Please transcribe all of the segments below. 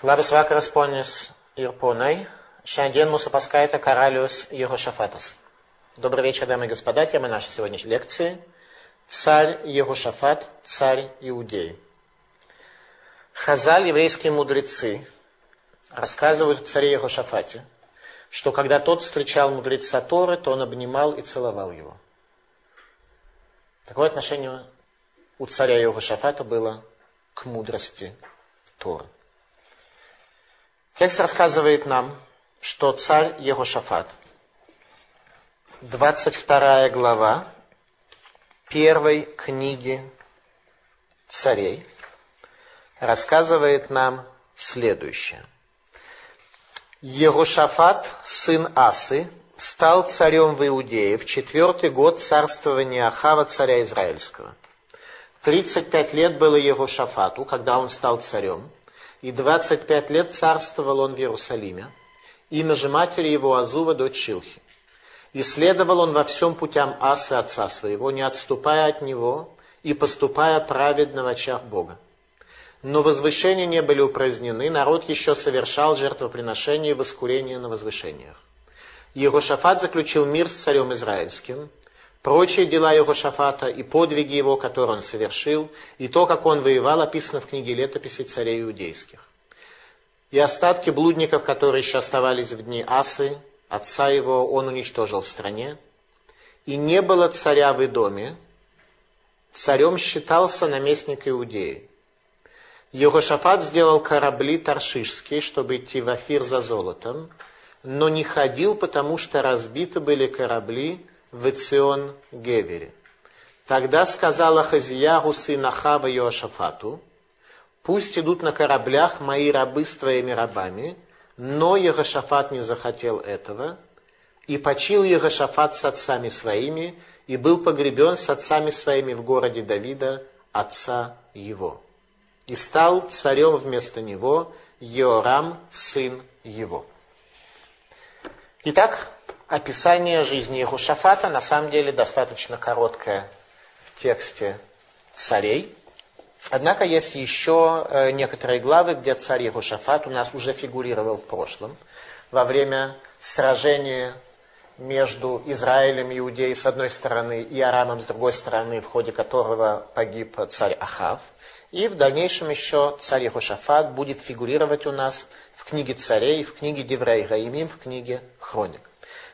Labas vakaras, ponios ir ponai. Šiandien mūsų paskaita karalius Jehошафатас. Добрый вечер, дамы и господа. Тема нашей сегодняшней лекции – царь Ехошафат, царь Иудеи. Хазаль, еврейские мудрецы, рассказывают о царе Ехошафате, что когда тот встречал мудреца Торы, то он обнимал и целовал его. Такое отношение у царя Ехошафата было к мудрости Торы. Текст рассказывает нам, что царь Егошафат, 22 глава первой книги царей, рассказывает нам следующее. Егошафат, сын Асы, стал царем в Иудее в четвертый год царствования Ахава, царя Израильского. 35 лет было Егошафату, когда он стал царем – и 25 лет царствовал он в Иерусалиме. Имя же его Азува, дочь Шилхи. И следовал он во всем путям Асы, отца своего, не отступая от него и поступая праведно в очах Бога. Но возвышения не были упразднены, народ еще совершал жертвоприношения и воскурения на возвышениях. Егошафат заключил мир с царем Израильским, Прочие дела его Шафата и подвиги его, которые он совершил, и то, как он воевал, описано в книге летописи царей иудейских. И остатки блудников, которые еще оставались в дни Асы, отца его, он уничтожил в стране. И не было царя в Идоме, царем считался наместник Иудеи. Егошафат сделал корабли таршишские, чтобы идти в Афир за золотом, но не ходил, потому что разбиты были корабли, в Ицион Гевере. Тогда сказала Хазиягу сына Хава Йошафату, пусть идут на кораблях мои рабы с твоими рабами, но Егошафат не захотел этого, и почил Егошафат с отцами своими, и был погребен с отцами своими в городе Давида, отца его. И стал царем вместо него Йорам, сын его. Итак, описание жизни Ехушафата на самом деле достаточно короткое в тексте царей. Однако есть еще э, некоторые главы, где царь Ехушафат у нас уже фигурировал в прошлом, во время сражения между Израилем и Иудеей с одной стороны и Арамом с другой стороны, в ходе которого погиб царь Ахав. И в дальнейшем еще царь Ехушафат будет фигурировать у нас в книге царей, в книге Деврей Гаимим, в книге Хроник.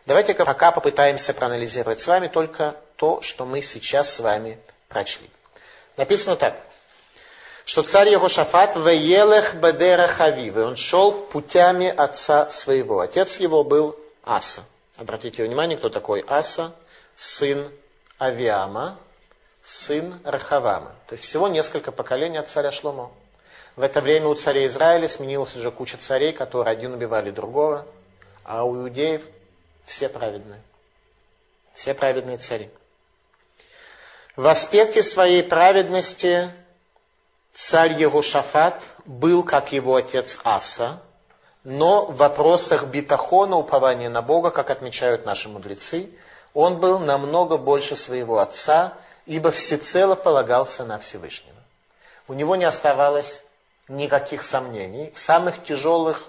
Давайте-ка пока попытаемся проанализировать с вами только то, что мы сейчас с вами прочли. Написано так, что царь Егошафат веелех бедера хавивы, он шел путями отца своего. Отец его был Аса. Обратите внимание, кто такой Аса? Сын Авиама, сын Рахавама. То есть всего несколько поколений от царя Шломо. В это время у царя Израиля сменилась уже куча царей, которые один убивали другого, а у иудеев все праведные. Все праведные цари. В аспекте своей праведности царь Егошафат был, как его отец Аса, но в вопросах битахона, упования на Бога, как отмечают наши мудрецы, он был намного больше своего отца, ибо всецело полагался на Всевышнего. У него не оставалось никаких сомнений. В самых тяжелых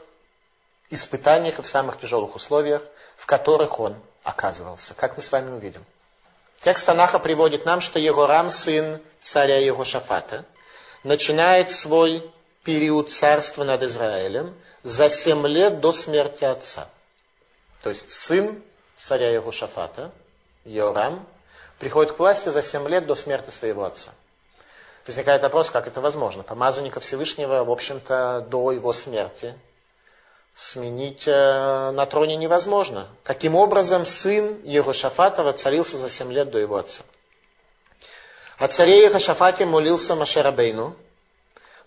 испытаниях и в самых тяжелых условиях которых он оказывался, как мы с вами увидим. Текст Танаха приводит нам, что Егорам, сын царя Егошафата, начинает свой период царства над Израилем за семь лет до смерти отца. То есть сын царя Егошафата, Йорам, приходит к власти за семь лет до смерти своего отца. Возникает вопрос, как это возможно. Помазанника Всевышнего, в общем-то, до его смерти сменить э, на троне невозможно. Каким образом сын Егошафата воцарился за семь лет до его отца? О царе Егошафате молился Машерабейну,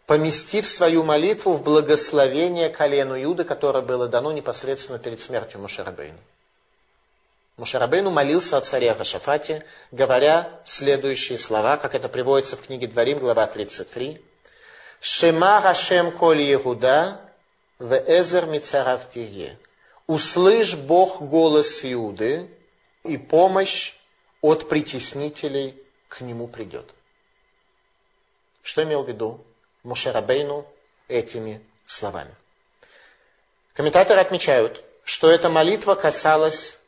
поместив свою молитву в благословение колену Юда, которое было дано непосредственно перед смертью Машерабейну. Мушарабейну молился о царе Егошафате, говоря следующие слова, как это приводится в книге Дворим, глава 33. «Шема Хашем коль Егуда, в Эзер Мицаравтие. Услышь Бог голос Иуды, и помощь от притеснителей к нему придет. Что имел в виду Мушарабейну этими словами. Комментаторы отмечают, что эта молитва касалась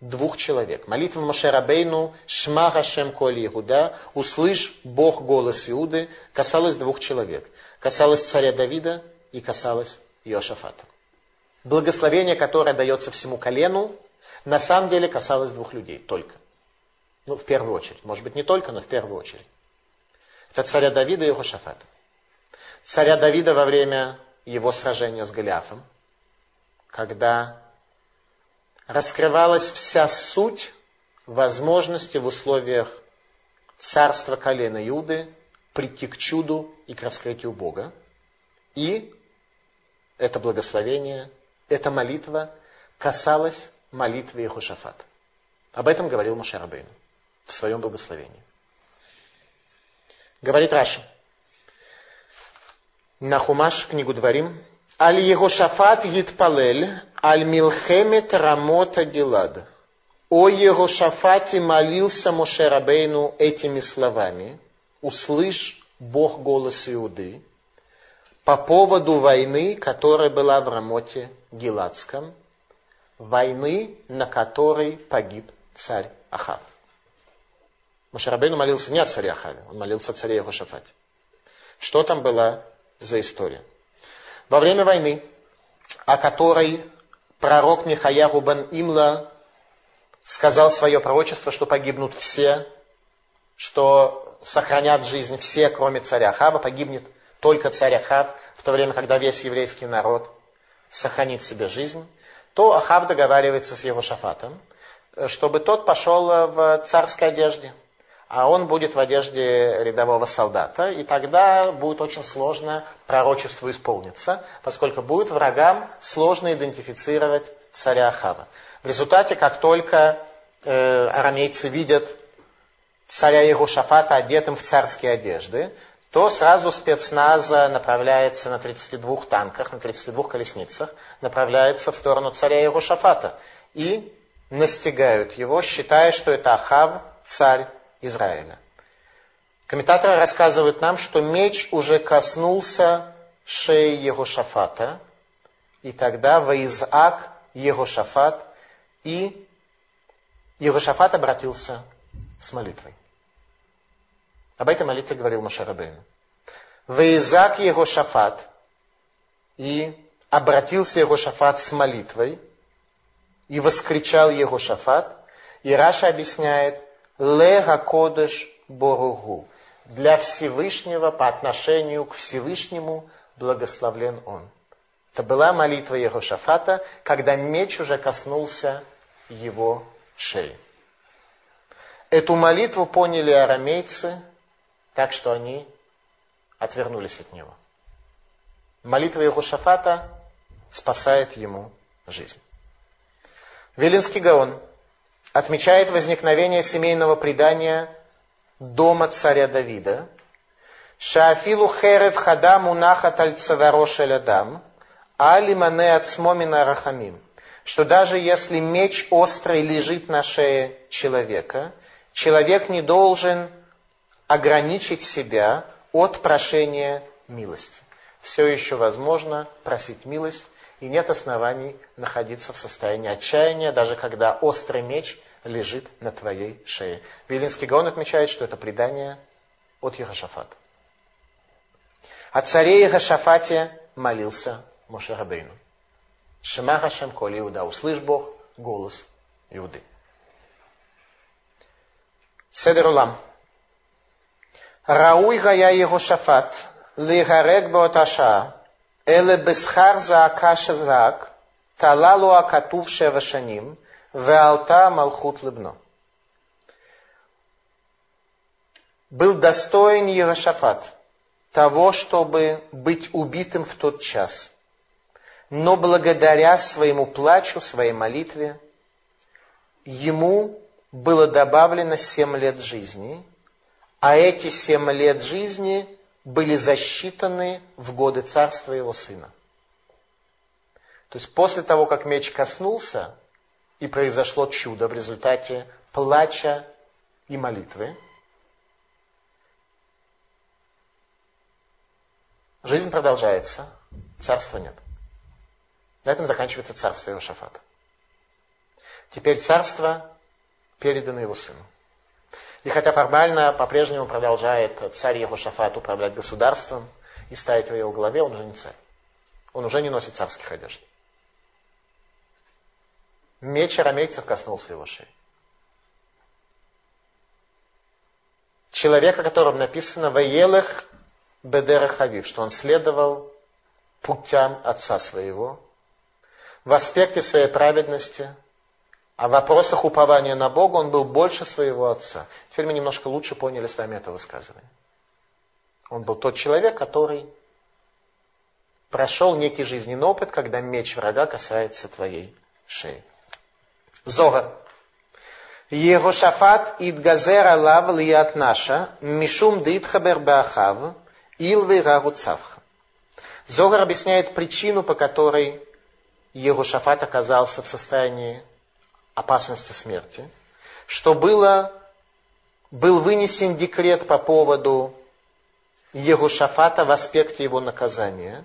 двух человек. Молитва Мошерабейну «Шма Хашем Коли Иуда» «Услышь Бог голос Иуды» касалась двух человек. Касалась царя Давида и касалась Иошафата. Благословение, которое дается всему колену, на самом деле касалось двух людей только. Ну, в первую очередь. Может быть, не только, но в первую очередь. Это царя Давида и Иошафата. Царя Давида во время его сражения с Голиафом, когда раскрывалась вся суть возможности в условиях царства колена Иуды прийти к чуду и к раскрытию Бога. И это благословение, эта молитва касалась молитвы Иехушафата. Об этом говорил Мушарабейн в своем благословении. Говорит Раша. На Хумаш, книгу Дворим. Аль Егошафат Йитпалель, Аль Милхемет Рамота Гилад. О Егошафате молился Мошерабейну этими словами. Услышь Бог голос Иуды по поводу войны, которая была в Рамоте Гиладском, войны, на которой погиб царь Ахав. Мушарабейну молился не о царе Ахаве, он молился о царе Ехошафате. Что там была за история? Во время войны, о которой пророк Михаяху бен Имла сказал свое пророчество, что погибнут все, что сохранят жизнь все, кроме царя Ахава, погибнет только царь Ахав, в то время, когда весь еврейский народ сохранит себе жизнь, то Ахав договаривается с его шафатом, чтобы тот пошел в царской одежде – а он будет в одежде рядового солдата, и тогда будет очень сложно пророчеству исполниться, поскольку будет врагам сложно идентифицировать царя Ахава. В результате, как только э, арамейцы видят царя Егушафата одетым в царские одежды, то сразу спецназ направляется на 32 танках, на 32 колесницах, направляется в сторону царя Егушафата и настигают его, считая, что это Ахав, царь Израиля. Комментаторы рассказывают нам, что меч уже коснулся шеи Егошафата, и тогда Ваизак Егошафат, и Егошафат обратился с молитвой. Об этой молитве говорил Машарабейн. Ваизак Егошафат, и обратился Егошафат с молитвой, и воскричал Егошафат, и Раша объясняет, Лега Кодыш Боругу. Для Всевышнего, по отношению к Всевышнему, благословлен Он. Это была молитва Егошафата, когда меч уже коснулся его шеи. Эту молитву поняли арамейцы, так что они отвернулись от него. Молитва Егошафата спасает ему жизнь. Велинский Гаон отмечает возникновение семейного предания дома царя Давида. Шаафилу херев хадам унахат аль адам, али мане ацмомина рахамим. Что даже если меч острый лежит на шее человека, человек не должен ограничить себя от прошения милости. Все еще возможно просить милость и нет оснований находиться в состоянии отчаяния, даже когда острый меч лежит на твоей шее. Вилинский Гаон отмечает, что это предание от Ехашафата. О царе Ехашафате молился Моше Рабейну. Шема Хашем Коли Иуда. Услышь Бог голос Иуды. Седер Улам. ראוי היה יהושפט להיהרג באותה שעה אלא בשכר זעקה שזעק, תלה לו הכתוב שבע שנים, ועלתה מלכות לבנו. Был достоин Иерошафат того, чтобы быть убитым в тот час. Но благодаря своему плачу, своей молитве, ему было добавлено семь лет жизни, а эти семь лет жизни были засчитаны в годы царства его сына. То есть после того, как меч коснулся, и произошло чудо в результате плача и молитвы, жизнь продолжается, царства нет. На этом заканчивается царство Иошафата. Теперь царство передано его сыну. И хотя формально по-прежнему продолжает царь Ехошафат управлять государством и ставить в его главе, он уже не царь. Он уже не носит царских одежд. Меч арамейцев коснулся его шеи. Человек, о котором написано «Ваелых бедера хавив», что он следовал путям отца своего, в аспекте своей праведности, в вопросах упования на Бога он был больше своего отца. Теперь мы немножко лучше поняли с вами это высказывание. Он был тот человек, который прошел некий жизненный опыт, когда меч врага касается твоей шеи. Зога. Егошафат идгазер алав лият наша, мишум дитхабер баахав, илвы рагу цавха. Зогар объясняет причину, по которой Егошафат оказался в состоянии опасности смерти, что было, был вынесен декрет по поводу Егушафата в аспекте его наказания,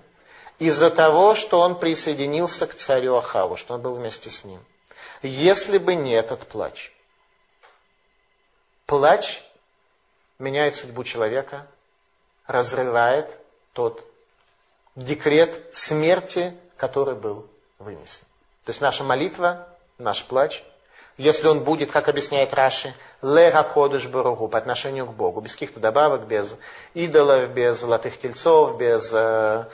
из-за того, что он присоединился к царю Ахаву, что он был вместе с ним. Если бы не этот плач. Плач меняет судьбу человека, разрывает тот декрет смерти, который был вынесен. То есть наша молитва наш плач, если он будет, как объясняет Раши, лера кодыш баругу, по отношению к Богу, без каких-то добавок, без идолов, без золотых тельцов, без э,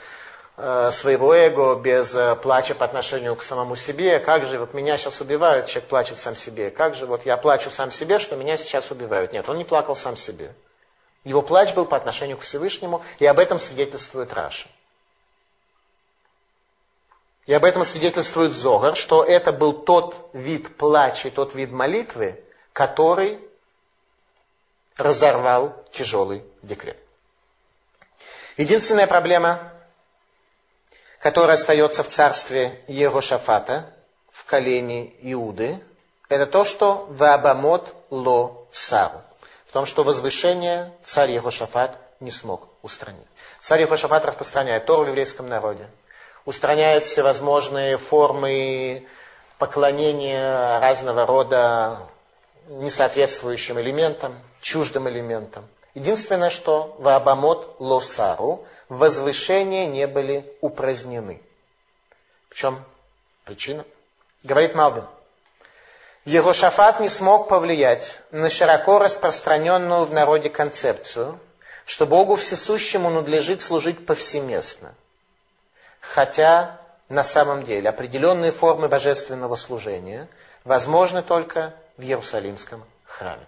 э, своего эго, без э, плача по отношению к самому себе. Как же, вот меня сейчас убивают, человек плачет сам себе. Как же, вот я плачу сам себе, что меня сейчас убивают. Нет, он не плакал сам себе. Его плач был по отношению к Всевышнему, и об этом свидетельствует Раши. И об этом свидетельствует Зогар, что это был тот вид плача, тот вид молитвы, который разорвал тяжелый декрет. Единственная проблема, которая остается в царстве Егошафата, в колене Иуды, это то, что Вабамот ло сару. В том, что возвышение царь Егошафат не смог устранить. Царь Егошафат распространяет Тору в еврейском народе устраняет всевозможные формы поклонения разного рода несоответствующим элементам, чуждым элементам. Единственное, что в Абамот Лосару возвышения не были упразднены. В чем причина? Говорит Малбин. Егошафат не смог повлиять на широко распространенную в народе концепцию, что Богу Всесущему надлежит служить повсеместно – Хотя на самом деле определенные формы божественного служения возможны только в Иерусалимском храме.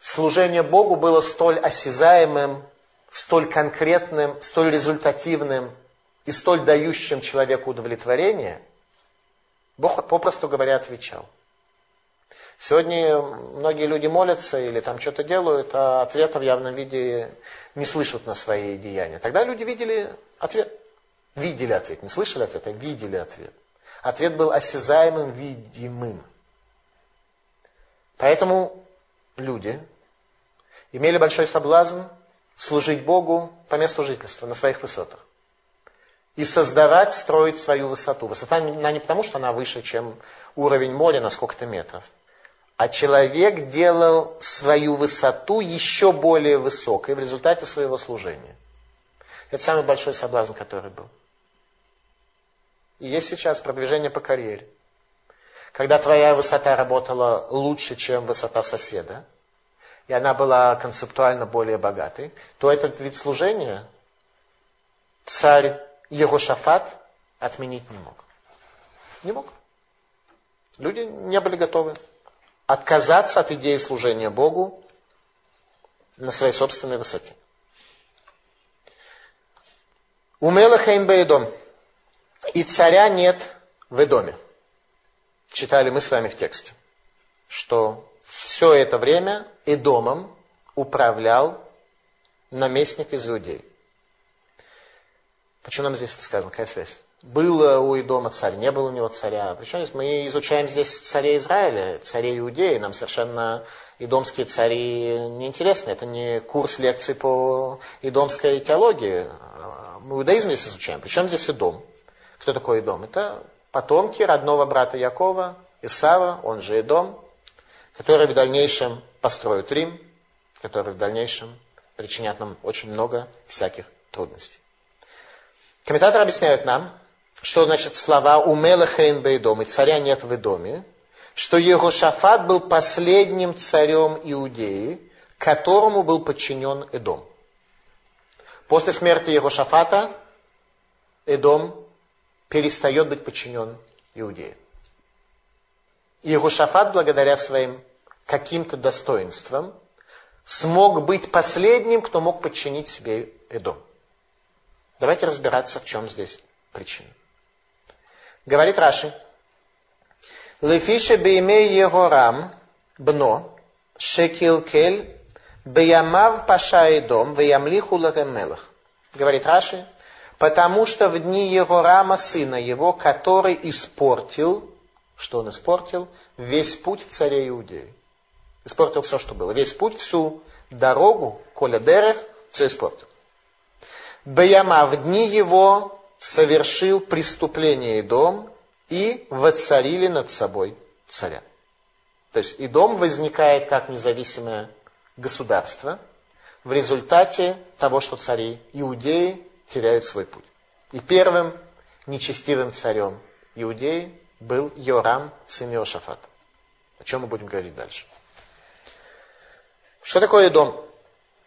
Служение Богу было столь осязаемым, столь конкретным, столь результативным и столь дающим человеку удовлетворение, Бог, попросту говоря, отвечал. Сегодня многие люди молятся или там что-то делают, а ответа в явном виде не слышат на свои деяния. Тогда люди видели ответ. Видели ответ. Не слышали ответ, а видели ответ. Ответ был осязаемым, видимым. Поэтому люди имели большой соблазн служить Богу по месту жительства, на своих высотах. И создавать, строить свою высоту. Высота она не потому, что она выше, чем уровень моря на сколько-то метров а человек делал свою высоту еще более высокой в результате своего служения. Это самый большой соблазн, который был. И есть сейчас продвижение по карьере. Когда твоя высота работала лучше, чем высота соседа, и она была концептуально более богатой, то этот вид служения царь Егошафат отменить не мог. Не мог. Люди не были готовы отказаться от идеи служения Богу на своей собственной высоте. Умела Хейнбейдом. И царя нет в Эдоме. Читали мы с вами в тексте, что все это время Эдомом управлял наместник из Иудеи. Почему нам здесь это сказано? Какая связь? Был у Идома царь, не было у него царя. Причем мы изучаем здесь царей Израиля, царей Иудеи. Нам совершенно идомские цари неинтересны. Это не курс лекций по идомской теологии. Мы иудаизм здесь изучаем. Причем здесь и дом? Кто такой Идом? Это потомки родного брата Якова, Исава, он же Идом, которые в дальнейшем построят Рим, которые в дальнейшем причинят нам очень много всяких трудностей. Комментаторы объясняют нам, что значит слова «умела хейн бейдом» и «царя нет в доме», что Егошафат был последним царем Иудеи, которому был подчинен Эдом. После смерти Егошафата Эдом перестает быть подчинен Иудею. Егошафат, благодаря своим каким-то достоинствам, смог быть последним, кто мог подчинить себе Эдом. Давайте разбираться, в чем здесь причина. Говорит Раши. Лефише бейме Егорам бно шекилкель беямав паша и дом веямлиху лахемелах. Говорит Раши, потому что в дни Егорама, сына его, который испортил, что он испортил, весь путь царя Иудеи. Испортил все, что было. Весь путь, всю дорогу, Коля Дерех, все испортил. Беяма в дни его совершил преступление и дом, и воцарили над собой царя. То есть и дом возникает как независимое государство в результате того, что цари иудеи теряют свой путь. И первым нечестивым царем иудеи был Йорам, сын Иошафат. О чем мы будем говорить дальше. Что такое дом?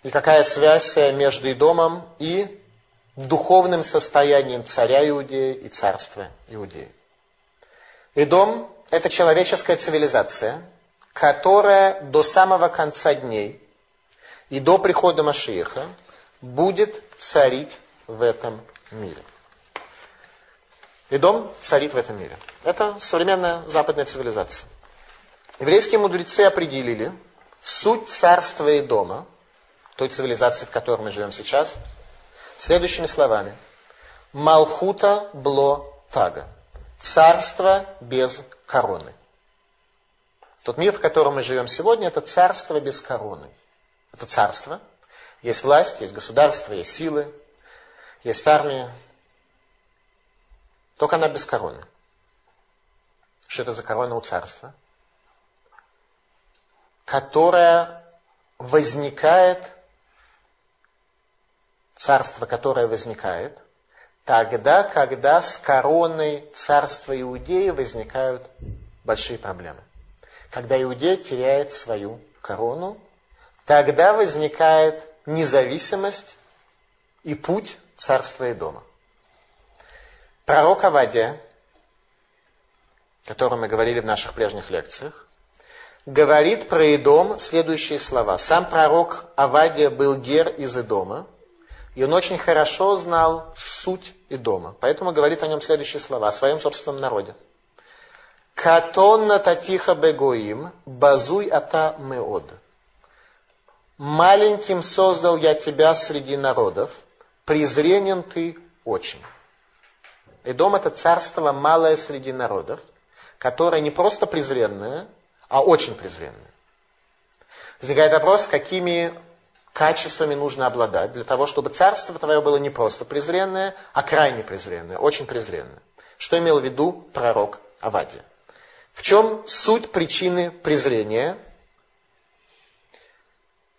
И какая связь между Идомом и духовным состоянием царя Иудеи и царства Иудеи. Идом – это человеческая цивилизация, которая до самого конца дней и до прихода Машииха будет царить в этом мире. Идом царит в этом мире. Это современная западная цивилизация. Еврейские мудрецы определили суть царства Идома, той цивилизации, в которой мы живем сейчас – следующими словами. Малхута бло тага. Царство без короны. Тот мир, в котором мы живем сегодня, это царство без короны. Это царство. Есть власть, есть государство, есть силы, есть армия. Только она без короны. Что это за корона у царства? Которая возникает царство, которое возникает, тогда, когда с короной царства Иудеи возникают большие проблемы. Когда Иудея теряет свою корону, тогда возникает независимость и путь царства и дома. Пророк Авадия, о котором мы говорили в наших прежних лекциях, говорит про Идом следующие слова. Сам пророк Авадия был гер из Идома, и он очень хорошо знал суть и дома. Поэтому говорит о нем следующие слова, о своем собственном народе. Катонна татиха бегоим, базуй ата меод. Маленьким создал я тебя среди народов, презренен ты очень. И дом это царство малое среди народов, которое не просто презренное, а очень презренное. Возникает вопрос, какими качествами нужно обладать для того, чтобы царство твое было не просто презренное, а крайне презренное, очень презренное. Что имел в виду пророк Авадия? В чем суть причины презрения?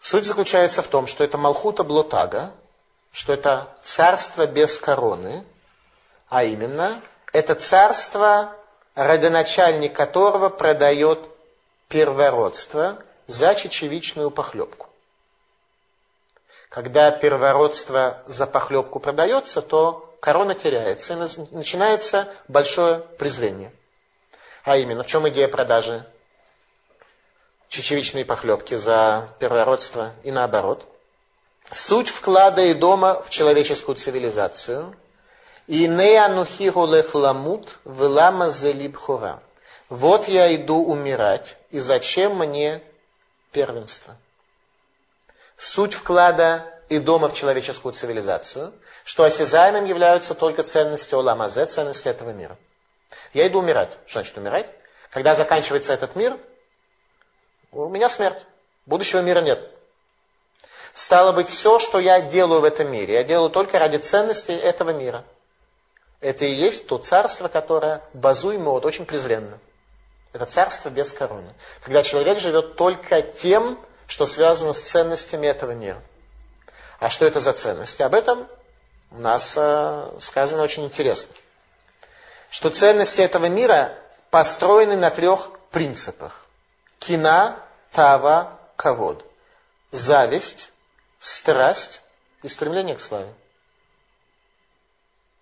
Суть заключается в том, что это Малхута Блотага, что это царство без короны, а именно это царство, родоначальник которого продает первородство за чечевичную похлебку. Когда первородство за похлебку продается, то корона теряется, и начинается большое презрение. А именно, в чем идея продажи чечевичной похлебки за первородство и наоборот? Суть вклада и дома в человеческую цивилизацию. И не анухиру лефламут велама зелибхура. Вот я иду умирать, и зачем мне первенство? Суть вклада и дома в человеческую цивилизацию, что осязаемым являются только ценности Оламазе, ценности этого мира. Я иду умирать. Что значит умирать? Когда заканчивается этот мир, у меня смерть. Будущего мира нет. Стало быть, все, что я делаю в этом мире, я делаю только ради ценностей этого мира. Это и есть то царство, которое базуемо вот очень презренно. Это царство без короны. Когда человек живет только тем, что связано с ценностями этого мира. А что это за ценности? Об этом у нас э, сказано очень интересно. Что ценности этого мира построены на трех принципах. Кина, тава, ковод. Зависть, страсть и стремление к славе.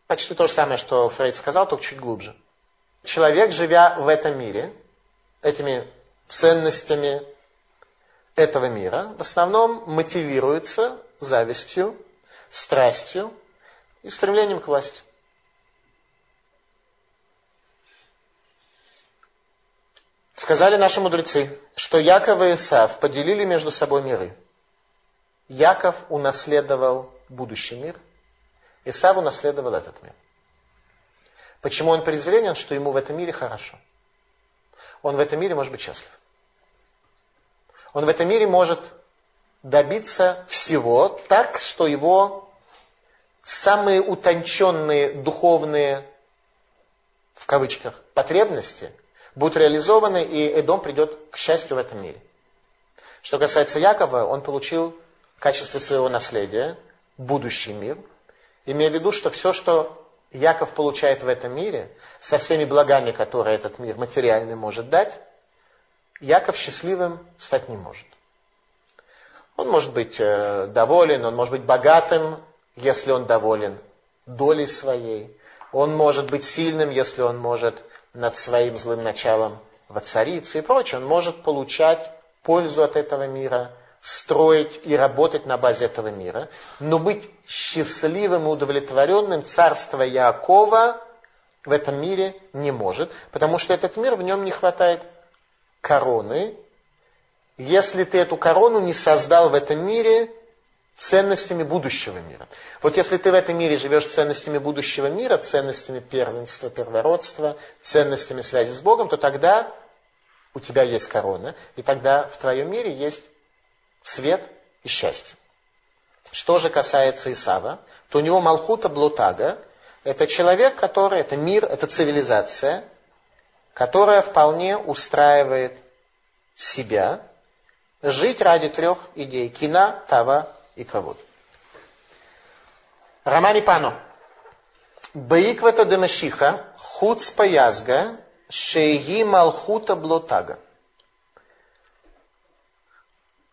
Почти то же самое, что Фрейд сказал, только чуть глубже. Человек, живя в этом мире, этими ценностями этого мира, в основном мотивируется завистью, страстью и стремлением к власти. Сказали наши мудрецы, что Яков и Исав поделили между собой миры. Яков унаследовал будущий мир, Исав унаследовал этот мир. Почему он презренен? Что ему в этом мире хорошо. Он в этом мире может быть счастлив. Он в этом мире может добиться всего так, что его самые утонченные духовные, в кавычках, потребности – будут реализованы, и Эдом придет к счастью в этом мире. Что касается Якова, он получил в качестве своего наследия будущий мир, имея в виду, что все, что Яков получает в этом мире, со всеми благами, которые этот мир материальный может дать, Яков счастливым стать не может. Он может быть э, доволен, он может быть богатым, если он доволен долей своей. Он может быть сильным, если он может над своим злым началом воцариться и прочее. Он может получать пользу от этого мира, строить и работать на базе этого мира, но быть счастливым и удовлетворенным царство Якова в этом мире не может, потому что этот мир, в нем не хватает короны. Если ты эту корону не создал в этом мире, ценностями будущего мира. Вот если ты в этом мире живешь ценностями будущего мира, ценностями первенства, первородства, ценностями связи с Богом, то тогда у тебя есть корона, и тогда в твоем мире есть свет и счастье. Что же касается Исава, то у него Малхута Блутага – это человек, который, это мир, это цивилизация, которая вполне устраивает себя жить ради трех идей – кина, тава и кого-то. Романи Пано. Баиквата Демашиха, хуц паязга, шеги малхута блотага.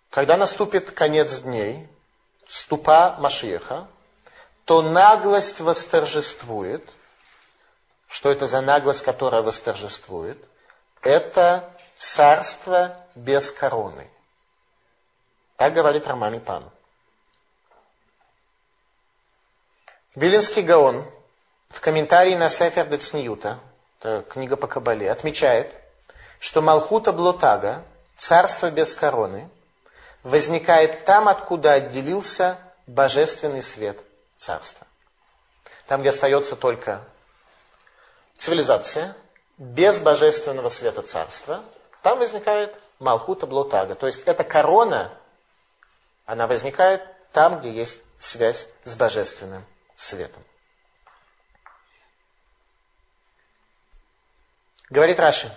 Когда наступит конец дней, ступа Машиеха, то наглость восторжествует. Что это за наглость, которая восторжествует? Это царство без короны. Так говорит Романи Пану. Вилинский Гаон в комментарии на Сефер Децниюта, книга по Кабале, отмечает, что Малхута Блотага, царство без короны, возникает там, откуда отделился божественный свет царства. Там, где остается только цивилизация, без божественного света царства, там возникает Малхута Блотага. То есть эта корона, она возникает там, где есть связь с божественным светом. Говорит Раши.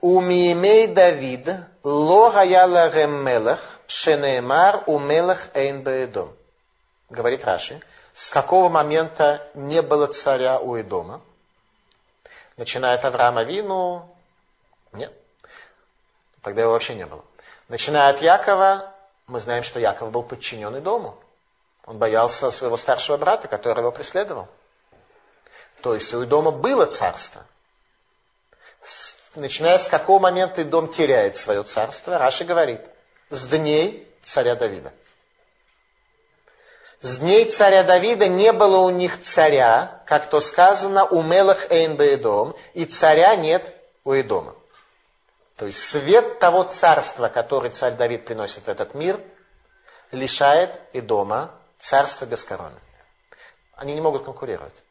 У Миемей Давид ло гаяла мелах шенеемар у мелах эйн. Говорит Раши. С какого момента не было царя у Эдома? Начиная от Авраама Вину, нет. Тогда его вообще не было. Начиная от Якова, мы знаем, что Яков был подчинен Эдому. Он боялся своего старшего брата, который его преследовал. То есть у дома было царство. Начиная с какого момента и дом теряет свое царство, Раши говорит, с дней царя Давида. С дней царя Давида не было у них царя, как то сказано, у Мелах Эйн Беедом, и царя нет у Эдома. То есть свет того царства, который царь Давид приносит в этот мир, лишает Эдома царство без короны. Они не могут конкурировать.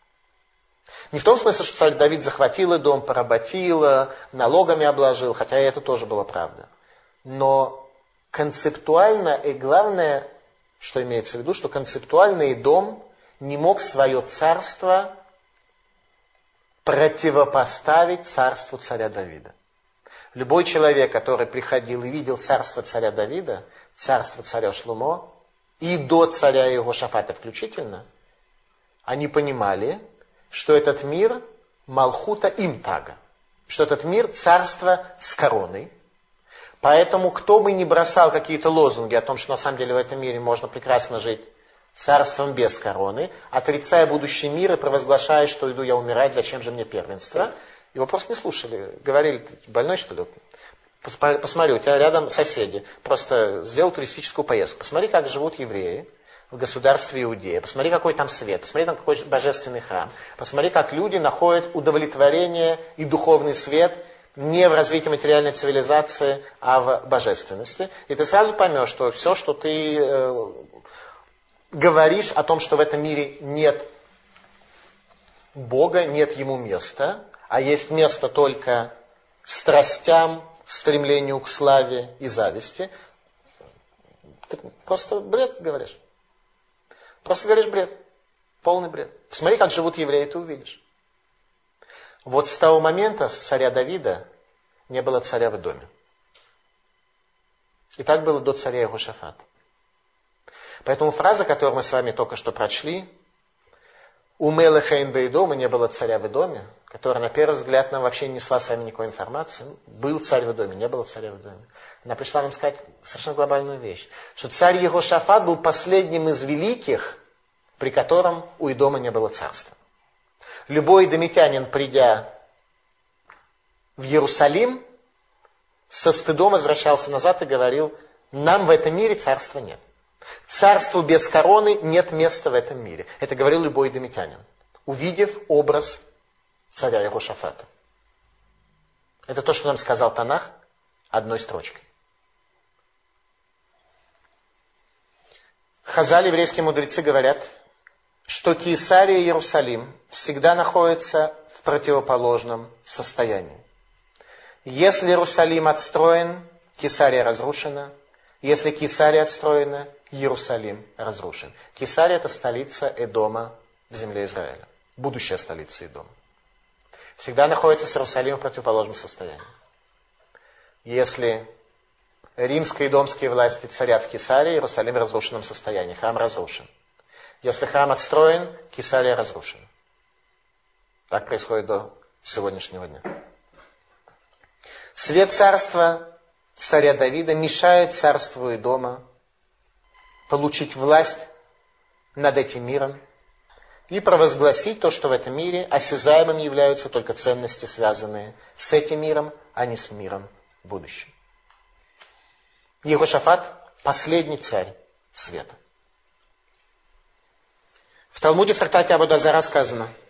Не в том смысле, что царь Давид захватил и дом, поработил, налогами обложил, хотя это тоже было правда. Но концептуально и главное, что имеется в виду, что концептуальный дом не мог свое царство противопоставить царству царя Давида. Любой человек, который приходил и видел царство царя Давида, царство царя Шлумо, и до царя его Шафата включительно, они понимали, что этот мир Малхута Имтага, что этот мир царство с короной. Поэтому кто бы ни бросал какие-то лозунги о том, что на самом деле в этом мире можно прекрасно жить царством без короны, отрицая будущий мир и провозглашая, что иду я умирать, зачем же мне первенство, его просто не слушали. Говорили, ты больной что ли? Посмотри, у тебя рядом соседи. Просто сделал туристическую поездку. Посмотри, как живут евреи в государстве Иудея. Посмотри, какой там свет. Посмотри, там какой божественный храм. Посмотри, как люди находят удовлетворение и духовный свет не в развитии материальной цивилизации, а в божественности. И ты сразу поймешь, что все, что ты э, говоришь о том, что в этом мире нет Бога, нет Ему места, а есть место только страстям, стремлению к славе и зависти, ты просто бред говоришь. Просто говоришь бред. Полный бред. Посмотри, как живут евреи, ты увидишь. Вот с того момента, с царя Давида, не было царя в доме. И так было до царя Иешафата. Поэтому фраза, которую мы с вами только что прочли, у Мелехейн дома не было царя в доме, которая на первый взгляд нам вообще не несла с вами никакой информации. Был царь в доме, не было царя в доме. Она пришла нам сказать совершенно глобальную вещь, что царь Егошафат был последним из великих, при котором у Идома не было царства. Любой домитянин, придя в Иерусалим, со стыдом возвращался назад и говорил, нам в этом мире царства нет. Царству без короны нет места в этом мире. Это говорил любой домитянин, увидев образ царя Ярошафата. Это то, что нам сказал Танах одной строчкой. Хазали, еврейские мудрецы, говорят, что Киесария и Иерусалим всегда находятся в противоположном состоянии. Если Иерусалим отстроен, Кесария разрушена. Если Кесария отстроена, Иерусалим разрушен. Кесария – это столица Эдома в земле Израиля. Будущая столица Эдома. Всегда находится с Иерусалимом в противоположном состоянии. Если римские и домские власти царят в Кесарии, Иерусалим в разрушенном состоянии, храм разрушен. Если храм отстроен, Кесария разрушена. Так происходит до сегодняшнего дня. Свет царства царя Давида мешает царству и дома получить власть над этим миром и провозгласить то, что в этом мире осязаемым являются только ценности, связанные с этим миром, а не с миром будущим. Егошафат – последний царь света. Талмуде в трактате Абудазара сказано –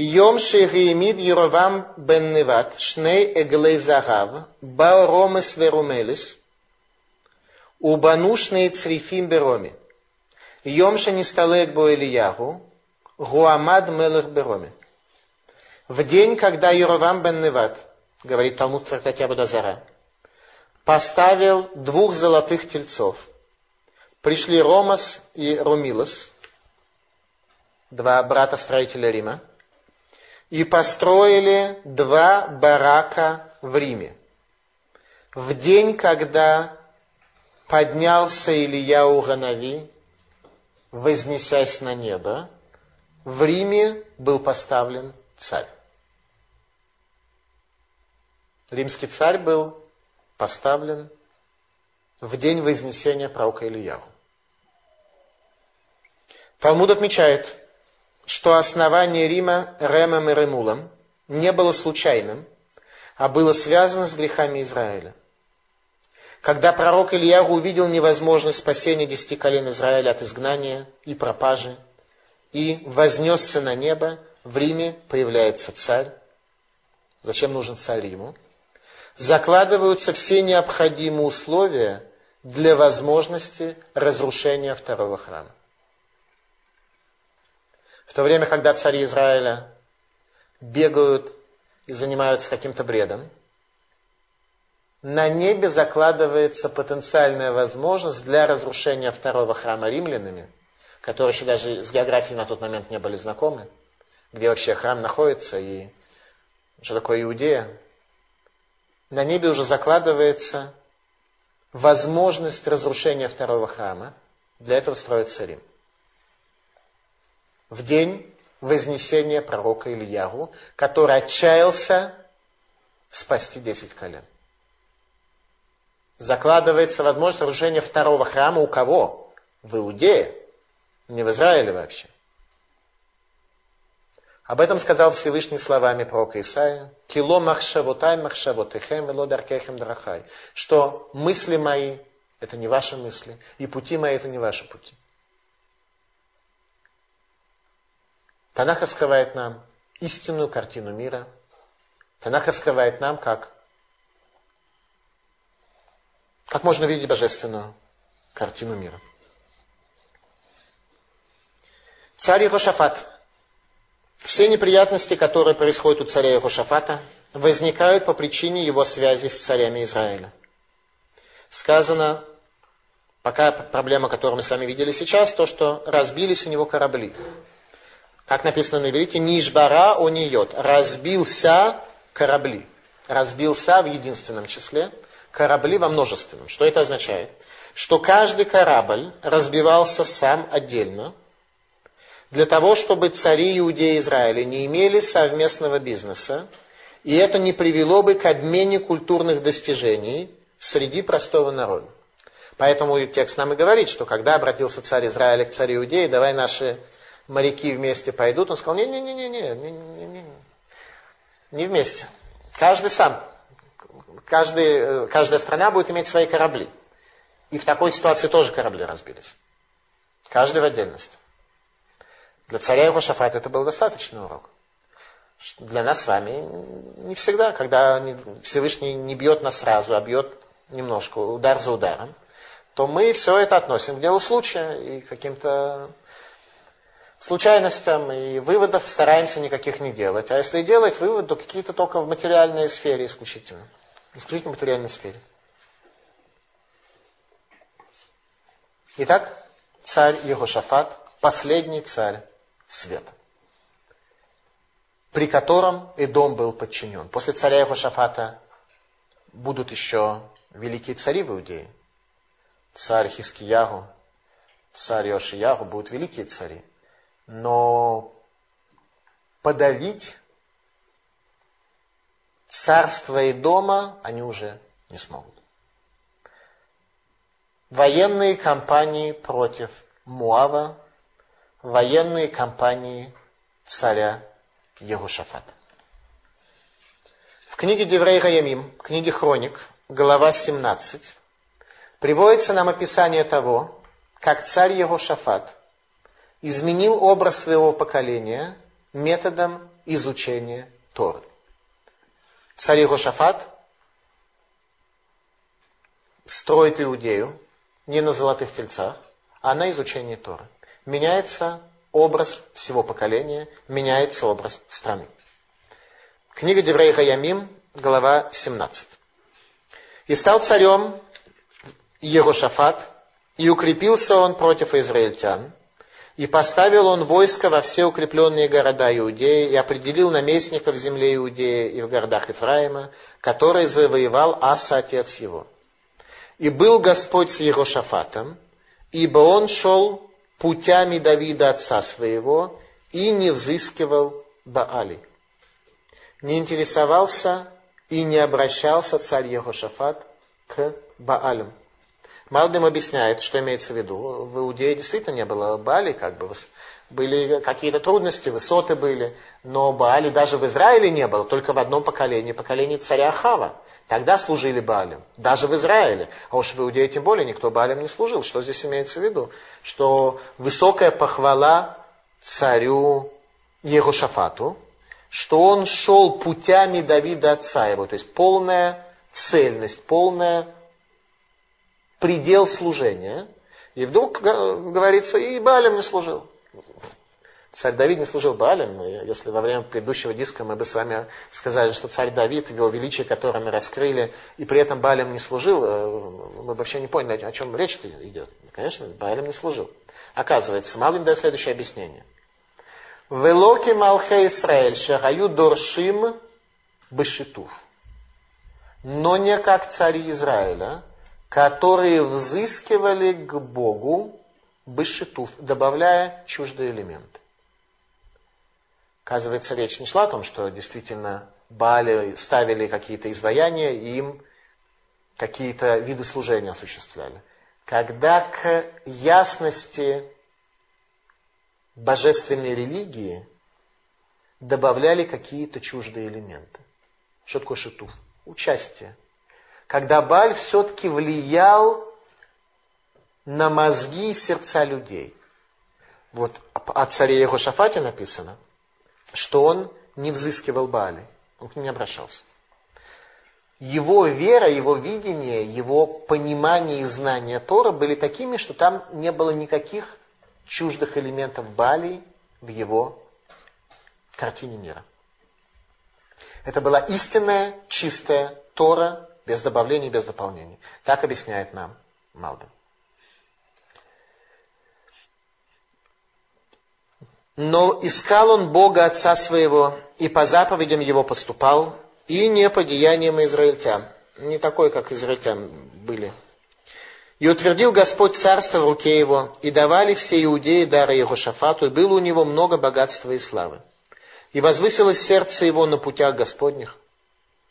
Йом шериемид Еровам бен Неват, шней эглей загав, бал ромес верумелис, убанушные црифим бероми. Йом шанисталек бо Ильягу, гуамад мелых бероми. В день, когда Еровам бен Неват, говорит Талмуд в трактате Абудазара, поставил двух золотых тельцов. Пришли Ромас и Румилос, два брата-строителя Рима, и построили два барака в Риме. В день, когда поднялся Илья Уганави, вознесясь на небо, в Риме был поставлен царь. Римский царь был поставлен в день вознесения пророка Ильяу. Талмуд отмечает, что основание Рима Ремом и Ремулом не было случайным, а было связано с грехами Израиля. Когда пророк Ильягу увидел невозможность спасения десяти колен Израиля от изгнания и пропажи, и вознесся на небо, в Риме появляется царь. Зачем нужен царь Риму? Закладываются все необходимые условия для возможности разрушения второго храма. В то время, когда цари Израиля бегают и занимаются каким-то бредом, на небе закладывается потенциальная возможность для разрушения второго храма римлянами, которые еще даже с географией на тот момент не были знакомы, где вообще храм находится и что такое Иудея. На небе уже закладывается возможность разрушения второго храма. Для этого строится Рим. В день вознесения пророка Ильягу, который отчаялся спасти десять колен. Закладывается возможность разрушения второго храма у кого? В Иудее, не в Израиле вообще. Об этом сказал Всевышний словами пророка Исаия. Кило махшавотай махшавотехем вело даркехем драхай. Что мысли мои – это не ваши мысли, и пути мои – это не ваши пути. Танах раскрывает нам истинную картину мира. Танах раскрывает нам, как, как можно видеть божественную картину мира. Царь Иерошафат – все неприятности, которые происходят у царя Иехошафата, возникают по причине его связи с царями Израиля. Сказано, пока проблема, которую мы с вами видели сейчас, то, что разбились у него корабли. Как написано на иврите, Нишбара ониот, разбился корабли. Разбился в единственном числе, корабли во множественном. Что это означает? Что каждый корабль разбивался сам отдельно, для того, чтобы цари Иудеи Израиля не имели совместного бизнеса, и это не привело бы к обмене культурных достижений среди простого народа. Поэтому текст нам и говорит, что когда обратился царь Израиля к царю Иудеи, давай наши моряки вместе пойдут, он сказал, не-не-не-не, не, вместе. Каждый сам, каждый, каждая страна будет иметь свои корабли. И в такой ситуации тоже корабли разбились. Каждый в отдельности. Для царя Иошафата это был достаточный урок. Для нас с вами не всегда, когда Всевышний не бьет нас сразу, а бьет немножко, удар за ударом, то мы все это относим к делу случая и каким-то случайностям и выводов стараемся никаких не делать. А если делать выводы, то какие-то только в материальной сфере исключительно. Исключительно в материальной сфере. Итак, царь Егошафат, последний царь света, при котором Эдом был подчинен. После царя Иошафата будут еще великие цари в Иудее. Царь Хискиягу, царь Йошиягу будут великие цари. Но подавить царство и дома они уже не смогут. Военные кампании против Муава военные кампании царя Егушафата. В книге Деврей Гаямим, книге Хроник, глава 17, приводится нам описание того, как царь Егошафат изменил образ своего поколения методом изучения Торы. Царь Егошафат строит Иудею не на золотых тельцах, а на изучении Торы меняется образ всего поколения, меняется образ страны. Книга Деврей Хаямим, глава 17. «И стал царем Ерошафат, и укрепился он против израильтян, и поставил он войско во все укрепленные города Иудеи, и определил наместников земле Иудеи и в городах Ифраима, которые завоевал Аса, отец его. И был Господь с Ерошафатом, ибо он шел путями Давида отца своего и не взыскивал Баали. Не интересовался и не обращался царь Ехошафат к Баалям. Малбим объясняет, что имеется в виду. В Иудее действительно не было Баали, как бы были какие-то трудности, высоты были, но Баали даже в Израиле не было, только в одном поколении, поколении царя Хава. Тогда служили Баалем, даже в Израиле. А уж в Иудее тем более никто Баалем не служил. Что здесь имеется в виду? Что высокая похвала царю Егошафату, что он шел путями Давида отца его, то есть полная цельность, полная предел служения. И вдруг говорится, и Балем не служил. Царь Давид не служил Баалем. Если во время предыдущего диска мы бы с вами сказали, что царь Давид, его величие, которое мы раскрыли, и при этом Баалем не служил, э, мы бы вообще не поняли, о чем речь идет. Конечно, Баалем не служил. Оказывается, Малвин дает следующее объяснение. Велоки Малхе Исраэль Шагаю Доршим Бешитув. Но не как цари Израиля, которые взыскивали к Богу Бешитув, добавляя чуждые элементы. Оказывается, речь не шла о том, что действительно Баали ставили какие-то изваяния и им какие-то виды служения осуществляли. Когда к ясности божественной религии добавляли какие-то чуждые элементы. Что такое шитуф? Участие. Когда Баль все-таки влиял на мозги и сердца людей. Вот о царе Егошафате написано, что он не взыскивал Бали, он к ним не обращался. Его вера, его видение, его понимание и знание Тора были такими, что там не было никаких чуждых элементов Бали в его картине мира. Это была истинная, чистая Тора, без добавлений, без дополнений. Так объясняет нам Малбин. Но искал он Бога Отца своего, и по заповедям его поступал, и не по деяниям израильтян. Не такой, как израильтян были и утвердил Господь царство в руке его, и давали все иудеи дары его шафату, и было у него много богатства и славы. И возвысилось сердце его на путях Господних.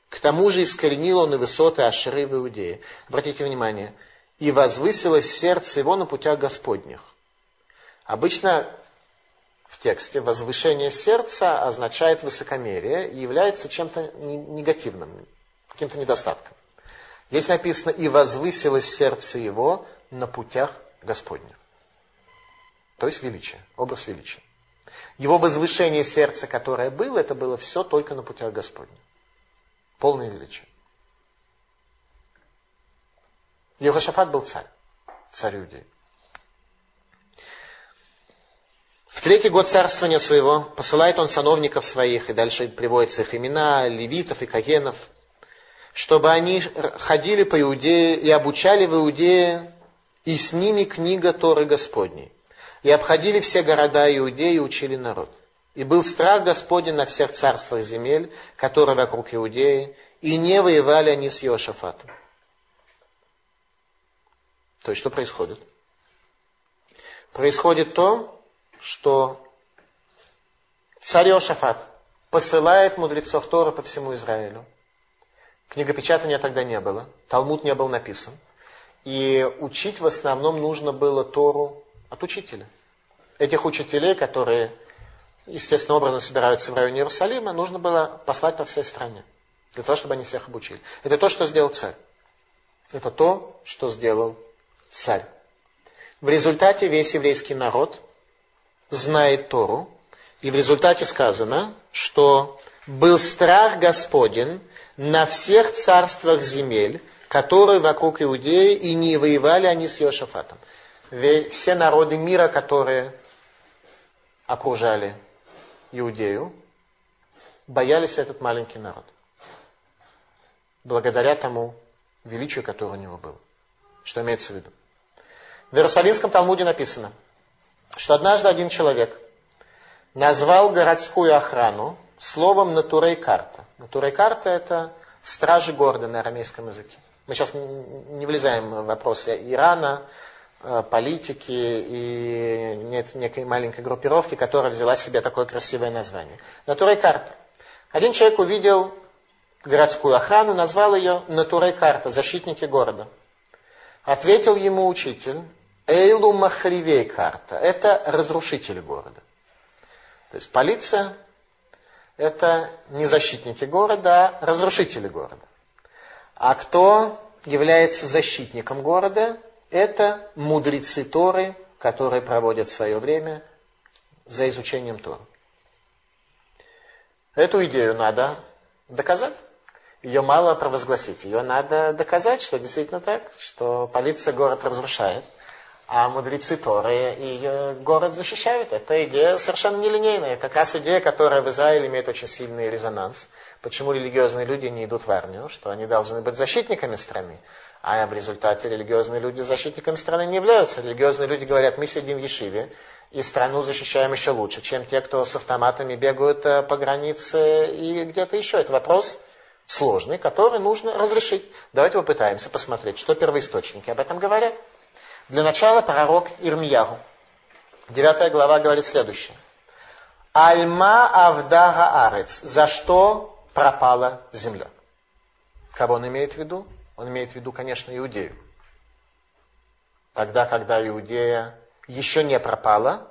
К тому же искоренил он и высоты Ашеры в Иудее. Обратите внимание, и возвысилось сердце его на путях Господних. Обычно в тексте возвышение сердца означает высокомерие и является чем-то негативным, каким-то недостатком. Здесь написано, и возвысилось сердце его на путях Господних. То есть величие, образ величия. Его возвышение сердца, которое было, это было все только на путях Господних. Полное величие. Ехошафат был царь, царь Иудеи. В третий год царствования своего посылает он сановников своих, и дальше приводятся их имена, левитов и кагенов, чтобы они ходили по Иудее и обучали в Иудее, и с ними книга Торы Господней. И обходили все города Иудеи и учили народ. И был страх Господень на всех царствах земель, которые вокруг Иудеи, и не воевали они с Иошафатом. То есть, что происходит? Происходит то, что царь Иошафат посылает мудрецов Тора по всему Израилю – Книгопечатания тогда не было, Талмуд не был написан. И учить в основном нужно было Тору от учителя. Этих учителей, которые естественным образом собираются в районе Иерусалима, нужно было послать по всей стране. Для того, чтобы они всех обучили. Это то, что сделал царь. Это то, что сделал царь. В результате весь еврейский народ знает Тору. И в результате сказано, что был страх Господень на всех царствах земель, которые вокруг Иудеи, и не воевали они с Йошафатом. Все народы мира, которые окружали Иудею, боялись этот маленький народ. Благодаря тому величию, которое у него было. Что имеется в виду? В Иерусалимском Талмуде написано, что однажды один человек назвал городскую охрану словом натурей карта. Натурей карта это стражи города на арамейском языке. Мы сейчас не влезаем в вопросы Ирана, э, политики и нет некой маленькой группировки, которая взяла себе такое красивое название. Натурей карта. Один человек увидел городскую охрану, назвал ее Натурей карта, защитники города. Ответил ему учитель, Эйлу Махривей карта, это разрушители города. То есть полиция это не защитники города, а разрушители города. А кто является защитником города? Это мудрецы Торы, которые проводят свое время за изучением Торы. Эту идею надо доказать. Ее мало провозгласить. Ее надо доказать, что действительно так, что полиция город разрушает. А мудрецы Торы и город защищают. Это идея совершенно нелинейная. Как раз идея, которая в Израиле имеет очень сильный резонанс. Почему религиозные люди не идут в армию? Что они должны быть защитниками страны. А в результате религиозные люди защитниками страны не являются. Религиозные люди говорят, мы сидим в Ешиве, и страну защищаем еще лучше, чем те, кто с автоматами бегают э, по границе и где-то еще. Это вопрос сложный, который нужно разрешить. Давайте попытаемся посмотреть, что первоисточники об этом говорят. Для начала пророк Ирмиягу. Девятая глава говорит следующее. Альма Авдага Арец. За что пропала земля? Кого он имеет в виду? Он имеет в виду, конечно, Иудею. Тогда, когда Иудея еще не пропала,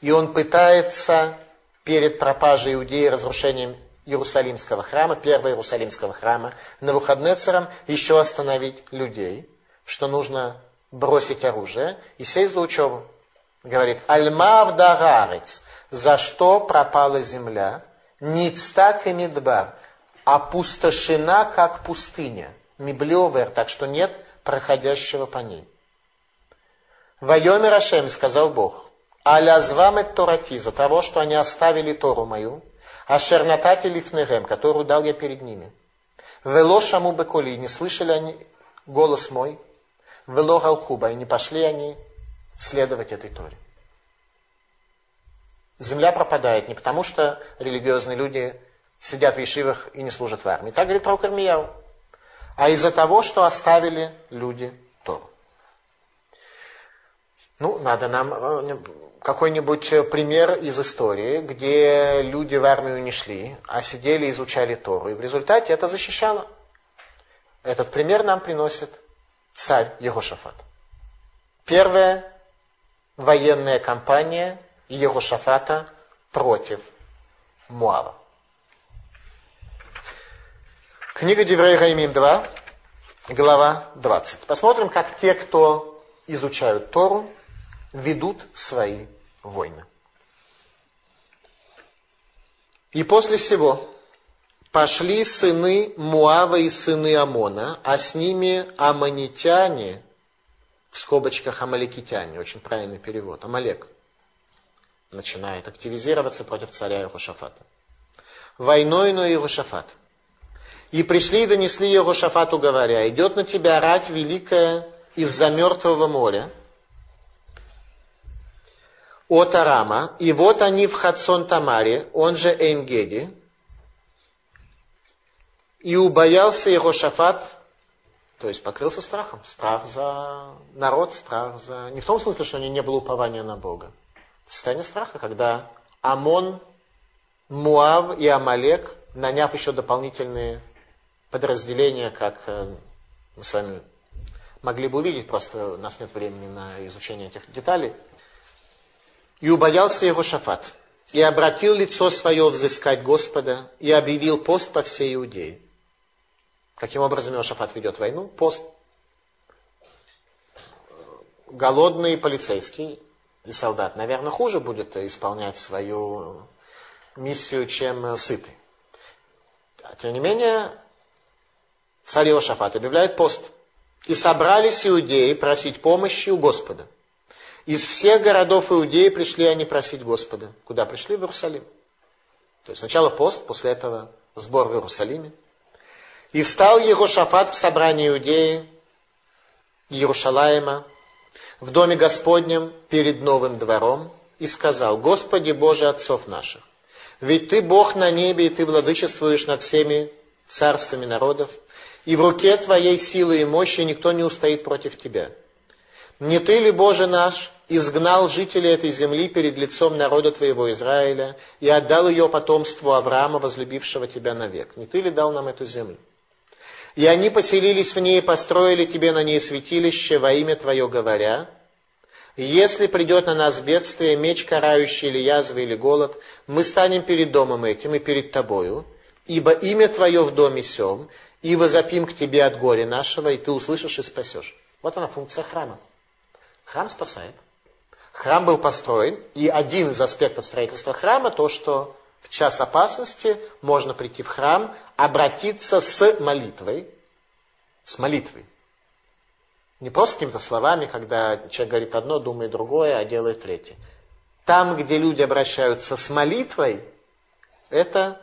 и он пытается перед пропажей Иудеи, разрушением Иерусалимского храма, первого Иерусалимского храма, на Навуходнецером еще остановить людей, что нужно бросить оружие и сесть за учебу. Говорит, Альмав дарарец, за что пропала земля, Ництак и Мидбар, опустошена, как пустыня, Миблевер, так что нет проходящего по ней. Вайомер Ашем, сказал Бог, Алязвам et Торати, за того, что они оставили Тору мою, Ашернатати лифнегем, которую дал я перед ними. Вело шаму беколи, не слышали они голос мой, вело галхуба, и не пошли они следовать этой Торе. Земля пропадает не потому, что религиозные люди сидят в ешивах и не служат в армии. Так говорит пророк Ирмияу. А из-за того, что оставили люди Тору. Ну, надо нам э, какой-нибудь пример из истории, где люди в армию не шли, а сидели и изучали Тору. И в результате это защищало. Этот пример нам приносит царь Егошафат. Первая военная кампания Егошафата против Муава. Книга Деврей Раимим 2, глава 20. Посмотрим, как те, кто изучают Тору, ведут свои войны. И после всего пошли сыны Муава и сыны Амона, а с ними аманитяне, в скобочках амаликитяне, очень правильный перевод, Амалек, начинает активизироваться против царя Иерушафата. Войной но Иерушафат. И пришли и донесли Иерушафату, говоря, идет на тебя рать великая из-за мертвого моря, от Арама, и вот они в Хадсон Тамаре, он же Энгеди, и убоялся его Шафат, то есть покрылся страхом. Страх за народ, страх за... Не в том смысле, что у него не было упования на Бога. Состояние страха, когда Амон, Муав и Амалек, наняв еще дополнительные подразделения, как э, мы с вами могли бы увидеть, просто у нас нет времени на изучение этих деталей, и убоялся его Шафат, и обратил лицо свое взыскать Господа, и объявил пост по всей Иудее. Каким образом Иошафат ведет войну? Пост. Голодный полицейский и солдат, наверное, хуже будет исполнять свою миссию, чем сытый. А, тем не менее, царь Иошафат объявляет пост. И собрались иудеи просить помощи у Господа – из всех городов Иудеи пришли они просить Господа. Куда пришли? В Иерусалим. То есть сначала пост, после этого сбор в Иерусалиме. И встал Егошафат в собрании Иудеи, Иерушалаема, в доме Господнем перед новым двором и сказал, Господи Боже отцов наших, ведь Ты Бог на небе, и Ты владычествуешь над всеми царствами народов, и в руке Твоей силы и мощи никто не устоит против Тебя. Не ты ли, Боже наш, изгнал жителей этой земли перед лицом народа твоего Израиля и отдал ее потомству Авраама, возлюбившего тебя навек? Не ты ли дал нам эту землю? И они поселились в ней и построили тебе на ней святилище во имя твое, говоря, если придет на нас бедствие, меч карающий или язва или голод, мы станем перед домом этим и перед тобою, ибо имя твое в доме сем, и возопим к тебе от горя нашего, и ты услышишь и спасешь. Вот она функция храма. Храм спасает. Храм был построен, и один из аспектов строительства храма то, что в час опасности можно прийти в храм, обратиться с молитвой, с молитвой. Не просто какими-то словами, когда человек говорит одно, думает другое, а делает третье. Там, где люди обращаются с молитвой, это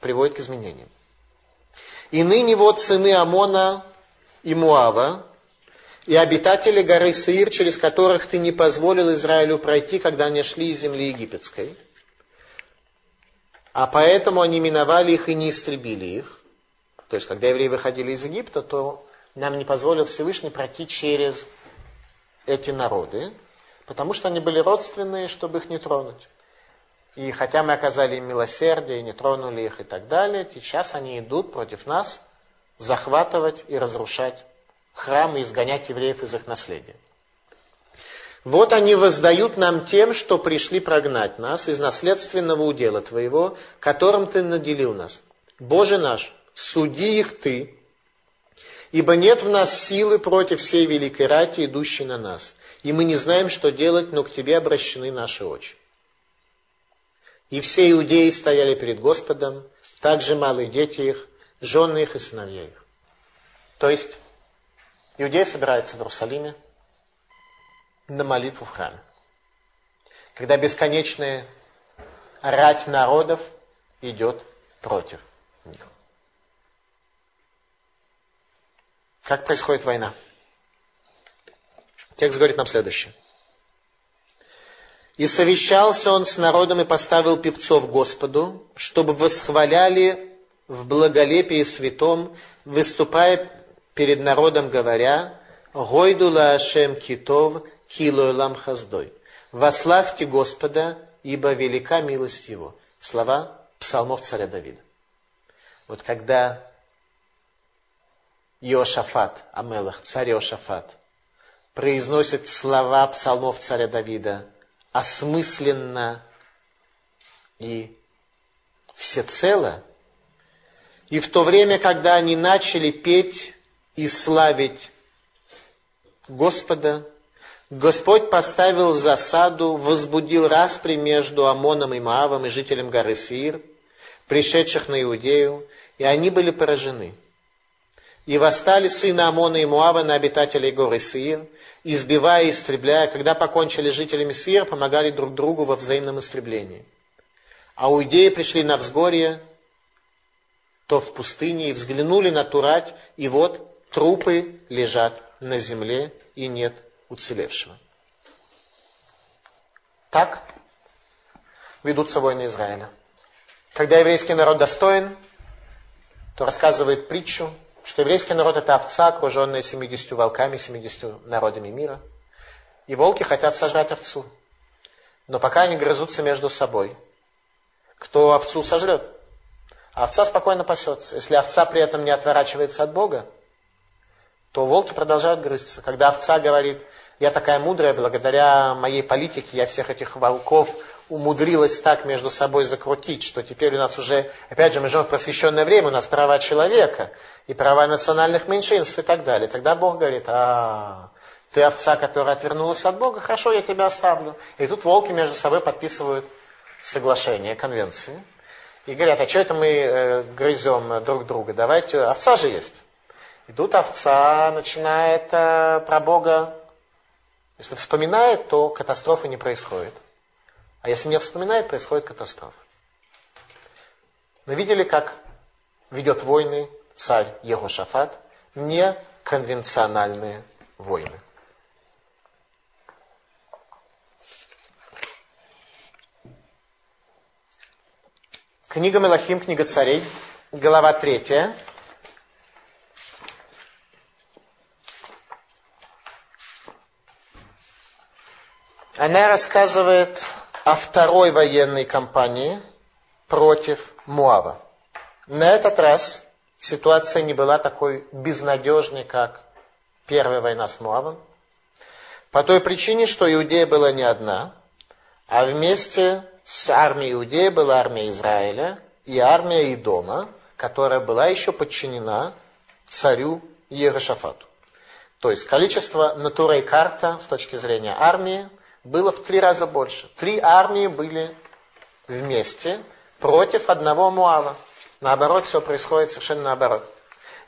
приводит к изменениям. И ныне вот сыны Амона и Муава, и обитатели горы Саир, через которых ты не позволил Израилю пройти, когда они шли из земли египетской. А поэтому они миновали их и не истребили их. То есть, когда евреи выходили из Египта, то нам не позволил Всевышний пройти через эти народы, потому что они были родственные, чтобы их не тронуть. И хотя мы оказали им милосердие, не тронули их и так далее, сейчас они идут против нас захватывать и разрушать храм и изгонять евреев из их наследия. Вот они воздают нам тем, что пришли прогнать нас из наследственного удела Твоего, которым Ты наделил нас. Боже наш, суди их Ты, ибо нет в нас силы против всей великой рати, идущей на нас, и мы не знаем, что делать, но к Тебе обращены наши очи. И все иудеи стояли перед Господом, также малые дети их, жены их и сыновья их. То есть, иудеи собираются в Иерусалиме на молитву в храме. Когда бесконечная рать народов идет против них. Как происходит война? Текст говорит нам следующее. И совещался он с народом и поставил певцов Господу, чтобы восхваляли в благолепии святом, выступая перед народом, говоря, «Гойду Ашем китов, килойлам хаздой». «Вославьте Господа, ибо велика милость Его». Слова псалмов царя Давида. Вот когда Иошафат, Амелах, царь Иошафат, произносит слова псалмов царя Давида – осмысленно и всецело. И в то время, когда они начали петь и славить Господа, Господь поставил засаду, возбудил распри между Амоном и Маавом и жителем горы Сир, пришедших на Иудею, и они были поражены. И восстали сыны Амона и Муава на обитателей горы Сир, избивая и истребляя, когда покончили жителями Сир, помогали друг другу во взаимном истреблении. А у идеи пришли на взгорье, то в пустыне, и взглянули на Турать, и вот трупы лежат на земле, и нет уцелевшего. Так ведутся войны Израиля. Когда еврейский народ достоин, то рассказывает притчу, что еврейский народ это овца, окруженная 70 волками, 70 народами мира. И волки хотят сожрать овцу. Но пока они грызутся между собой, кто овцу сожрет? А овца спокойно пасется. Если овца при этом не отворачивается от Бога, то волки продолжают грызться. Когда овца говорит, я такая мудрая, благодаря моей политике я всех этих волков умудрилась так между собой закрутить, что теперь у нас уже, опять же, мы живем в просвещенное время, у нас права человека и права национальных меньшинств и так далее. Тогда Бог говорит, а, ты овца, которая отвернулась от Бога, хорошо, я тебя оставлю. И тут волки между собой подписывают соглашение, конвенции. И говорят, а что это мы э, грызем друг друга? Давайте, овца же есть. И тут овца начинает э, про Бога, если вспоминает, то катастрофы не происходит. А если не вспоминает, происходит катастрофа. Мы видели, как ведет войны царь Егошафат, не конвенциональные войны. Книга Мелахим, книга царей, глава третья. Она рассказывает о второй военной кампании против Муава. На этот раз ситуация не была такой безнадежной, как первая война с Муавом. По той причине, что Иудея была не одна, а вместе с армией Иудея была армия Израиля и армия Идома, которая была еще подчинена царю Иерошафату. То есть количество натурой карта с точки зрения армии было в три раза больше. Три армии были вместе против одного Муава. Наоборот, все происходит совершенно наоборот.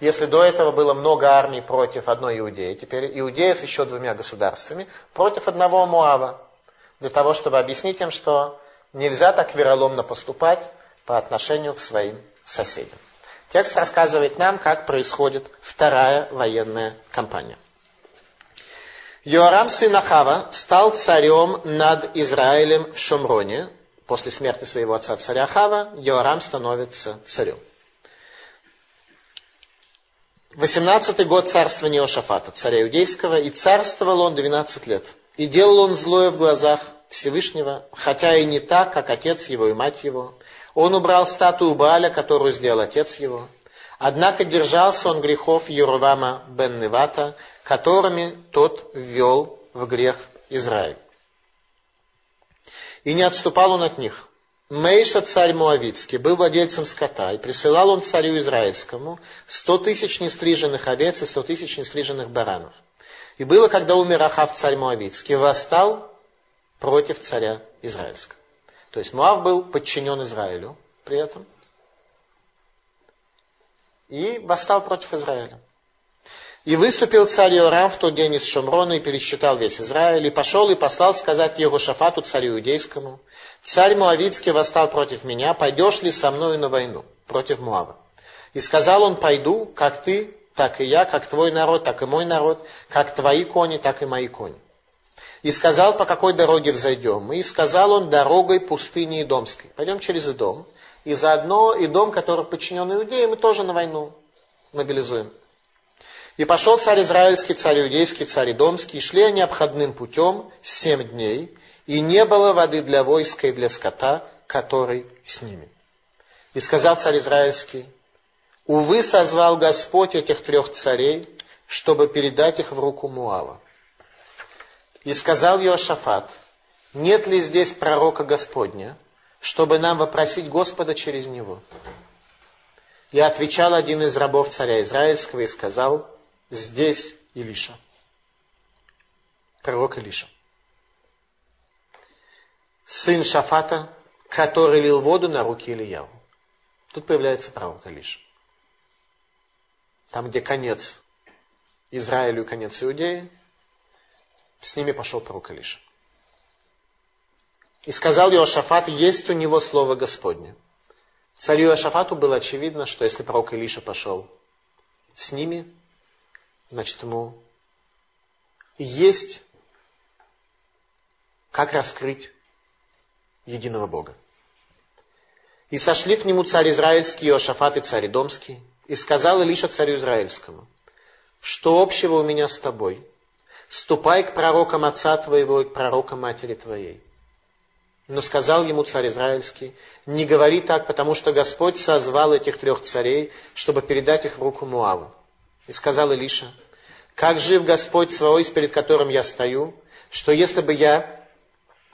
Если до этого было много армий против одной Иудеи, теперь Иудея с еще двумя государствами против одного Муава. Для того, чтобы объяснить им, что нельзя так вероломно поступать по отношению к своим соседям. Текст рассказывает нам, как происходит вторая военная кампания. Йоарам сын Ахава стал царем над Израилем в Шомроне. После смерти своего отца царя Ахава Йоарам становится царем. 18 год царствования Иошафата, царя Иудейского, и царствовал он 12 лет. И делал он злое в глазах Всевышнего, хотя и не так, как отец его и мать его. Он убрал статую Бааля, которую сделал отец его. Однако держался он грехов Юрвама бен Невата, которыми тот ввел в грех Израиль. И не отступал он от них. Мейша, царь Муавицкий, был владельцем скота, и присылал он царю Израильскому сто тысяч нестриженных овец и сто тысяч нестриженных баранов. И было, когда умер Ахав, царь Муавицкий, восстал против царя Израильского. То есть Муав был подчинен Израилю при этом. И восстал против Израиля. И выступил царь Иорам в тот день из Шумрона и пересчитал весь Израиль, и пошел и послал сказать Егошафату, царю иудейскому, Царь Муавицкий восстал против меня, пойдешь ли со мною на войну против Муава? И сказал он, пойду, как ты, так и я, как твой народ, так и мой народ, как твои кони, так и мои кони. И сказал, по какой дороге взойдем. И сказал он, дорогой пустыни Идомской. Пойдем через Идом. И заодно Идом, который подчинен Иудеям, мы тоже на войну мобилизуем. И пошел царь Израильский, царь Иудейский, царь Идомский, и шли они обходным путем семь дней, и не было воды для войска и для скота, который с ними. И сказал царь Израильский, увы, созвал Господь этих трех царей, чтобы передать их в руку Муава. И сказал Иошафат, нет ли здесь пророка Господня, чтобы нам вопросить Господа через него? И отвечал один из рабов царя Израильского и сказал, здесь Илиша, пророк Илиша сын Шафата, который лил воду на руки Ильяу. Тут появляется пророк Илиш. Там, где конец Израилю конец Иудеи, с ними пошел пророк Илиш. И сказал Иошафат, есть у него слово Господне. Царю Иошафату было очевидно, что если пророк Илиша пошел с ними, значит ему есть как раскрыть единого Бога. И сошли к нему царь Израильский, Иошафат и царь Домский, и сказал Илиша царю Израильскому, что общего у меня с тобой? Ступай к пророкам отца твоего и к пророкам матери твоей. Но сказал ему царь Израильский, не говори так, потому что Господь созвал этих трех царей, чтобы передать их в руку Муава. И сказал Илиша, как жив Господь свой, перед которым я стою, что если бы я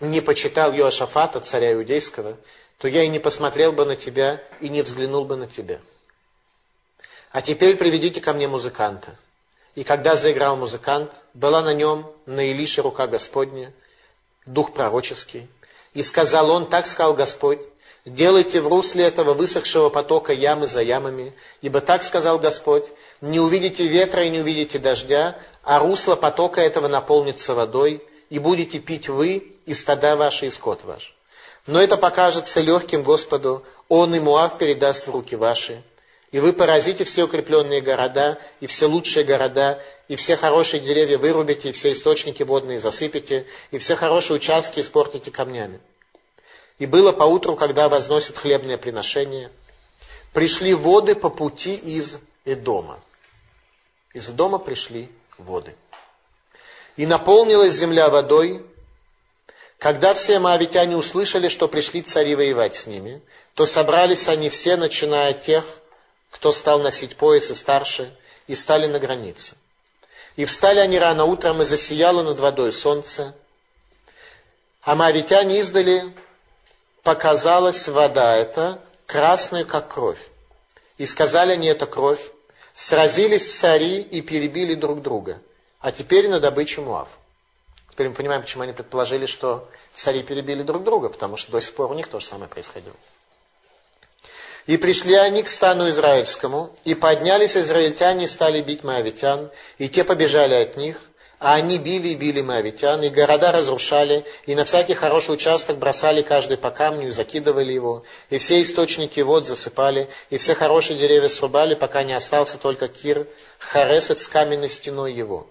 не почитал Йошафата, царя иудейского, то я и не посмотрел бы на тебя и не взглянул бы на тебя. А теперь приведите ко мне музыканта. И когда заиграл музыкант, была на нем, на Илише рука Господня, дух пророческий. И сказал он, так сказал Господь, делайте в русле этого высохшего потока ямы за ямами, ибо так сказал Господь, не увидите ветра и не увидите дождя, а русло потока этого наполнится водой, и будете пить вы, и стада ваши, и скот ваш. Но это покажется легким Господу, Он и Муав передаст в руки ваши. И вы поразите все укрепленные города, и все лучшие города, и все хорошие деревья вырубите, и все источники водные засыпите, и все хорошие участки испортите камнями. И было поутру, когда возносят хлебное приношение, пришли воды по пути из Эдома. Из Эдома пришли воды. И наполнилась земля водой, когда все моавитяне услышали, что пришли цари воевать с ними, то собрались они все, начиная от тех, кто стал носить пояс и старше, и стали на границе. И встали они рано утром, и засияло над водой солнце. А моавитяне издали, показалась вода эта, красная, как кровь. И сказали они, это кровь. Сразились цари и перебили друг друга. А теперь на добычу Муав. Теперь мы понимаем, почему они предположили, что цари перебили друг друга, потому что до сих пор у них то же самое происходило. И пришли они к стану израильскому, и поднялись израильтяне и стали бить моавитян, и те побежали от них, а они били и били моавитян, и города разрушали, и на всякий хороший участок бросали каждый по камню и закидывали его, и все источники вод засыпали, и все хорошие деревья срубали, пока не остался только Кир, Харесет с каменной стеной его.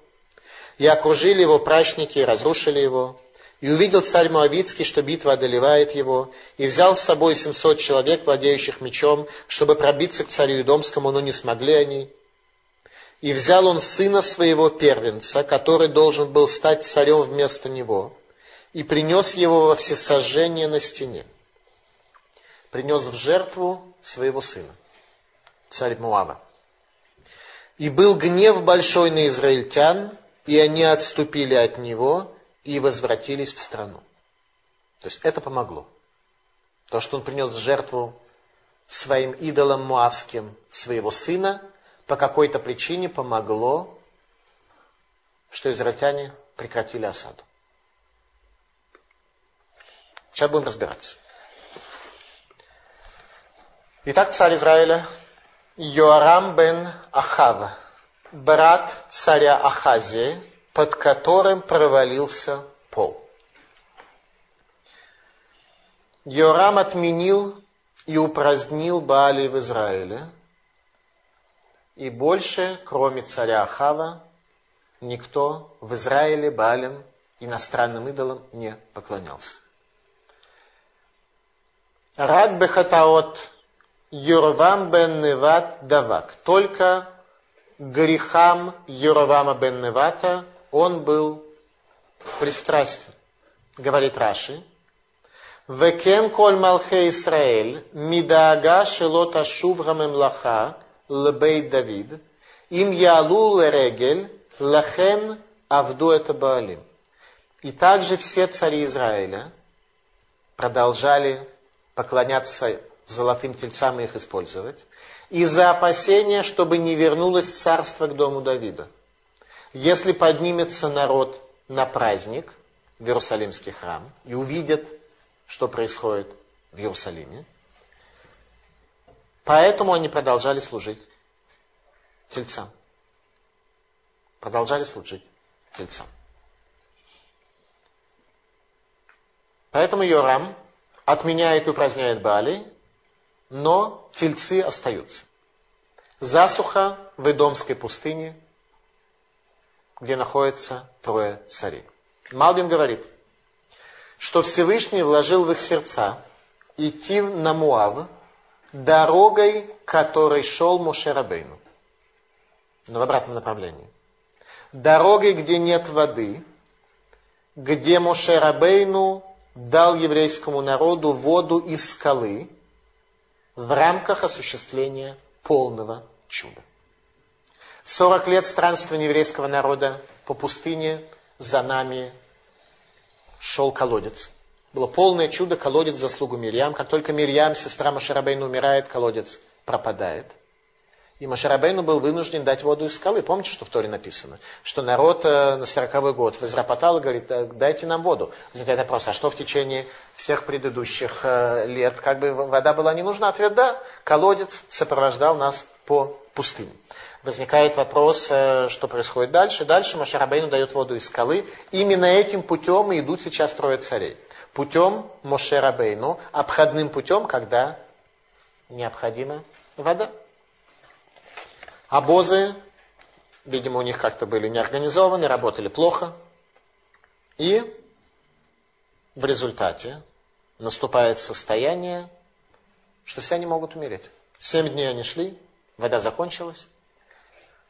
И окружили его прачники, и разрушили его. И увидел царь Моавицкий, что битва одолевает его, и взял с собой семьсот человек, владеющих мечом, чтобы пробиться к царю Идомскому, но не смогли они. И взял он сына своего первенца, который должен был стать царем вместо него, и принес его во всесожжение на стене. Принес в жертву своего сына, царь Муава. И был гнев большой на израильтян, и они отступили от него и возвратились в страну. То есть это помогло. То, что он принес в жертву своим идолам муавским своего сына – по какой-то причине помогло, что израильтяне прекратили осаду. Сейчас будем разбираться. Итак, царь Израиля, Йоарам бен Ахав, брат царя Ахазии, под которым провалился пол. Йорам отменил и упразднил Баали в Израиле – и больше, кроме царя Ахава, никто в Израиле Балем, иностранным идолам, не поклонялся. Рад Бехатаот Юровам бен Неват Давак. Только грехам Юровама бен Невата он был пристрастен. Говорит Раши. Векен коль малхе Исраэль, мидаага шелот ашув гамемлаха, лебей Давид, им ялу лерегель, лахен авду это Баалим. И также все цари Израиля продолжали поклоняться золотым тельцам и их использовать, из-за опасения, чтобы не вернулось царство к дому Давида. Если поднимется народ на праздник в Иерусалимский храм и увидят, что происходит в Иерусалиме, Поэтому они продолжали служить тельцам. Продолжали служить тельцам. Поэтому Йорам отменяет и упраздняет Бали, но тельцы остаются. Засуха в Идомской пустыне, где находятся трое царей. Малбин говорит, что Всевышний вложил в их сердца идти на Муав, дорогой, которой шел Мошерабейну. Но в обратном направлении. Дорогой, где нет воды, где Мошерабейну дал еврейскому народу воду из скалы в рамках осуществления полного чуда. Сорок лет странствования еврейского народа по пустыне за нами шел колодец. Было полное чудо, колодец заслугу Мирьям. Как только Мирьям, сестра Машарабейна, умирает, колодец пропадает. И Машарабейну был вынужден дать воду из скалы. Помните, что в Торе написано? Что народ э, на сороковой год возропотал и говорит, «Э, дайте нам воду. Возникает вопрос, а что в течение всех предыдущих э, лет? Как бы вода была не нужна? Ответ да. Колодец сопровождал нас по пустыне. Возникает вопрос, что происходит дальше. Дальше Машарабейну дает воду из скалы. Именно этим путем и идут сейчас трое царей путем Моше Рабейну, обходным путем, когда необходима вода. Обозы, видимо, у них как-то были неорганизованы, работали плохо. И в результате наступает состояние, что все они могут умереть. Семь дней они шли, вода закончилась,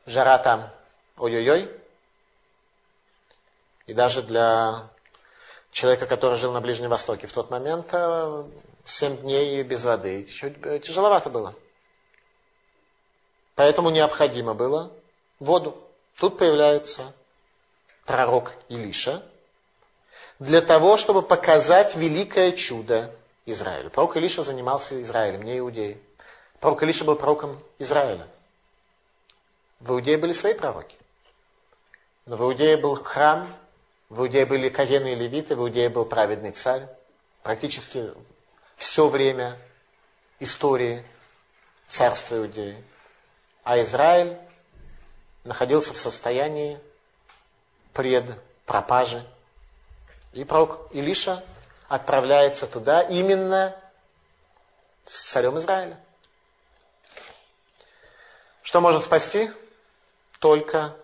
жара там ой-ой-ой. И даже для человека, который жил на Ближнем Востоке в тот момент, э, семь дней без воды. Тяжеловато было. Поэтому необходимо было воду. Тут появляется пророк Илиша для того, чтобы показать великое чудо Израилю. Пророк Илиша занимался Израилем, не иудеи. Пророк Илиша был пророком Израиля. В Иудее были свои пророки. Но в Иудее был храм, в Иудее были Каены и Левиты, в Иудее был праведный царь. Практически все время истории царство Иудеи. А Израиль находился в состоянии пред пропажи. И пророк Илиша отправляется туда именно с царем Израиля. Что может спасти? Только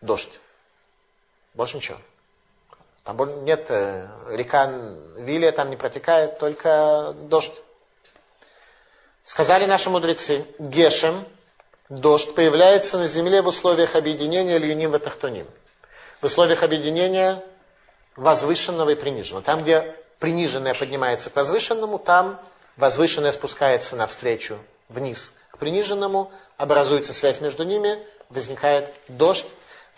дождь. Больше ничего. Там нет, э, река Вилия там не протекает, только дождь. Сказали наши мудрецы, Гешем, дождь, появляется на земле в условиях объединения Льюним и Тахтуним. В условиях объединения возвышенного и приниженного. Там, где приниженное поднимается к возвышенному, там возвышенное спускается навстречу, вниз к приниженному, образуется связь между ними, возникает дождь.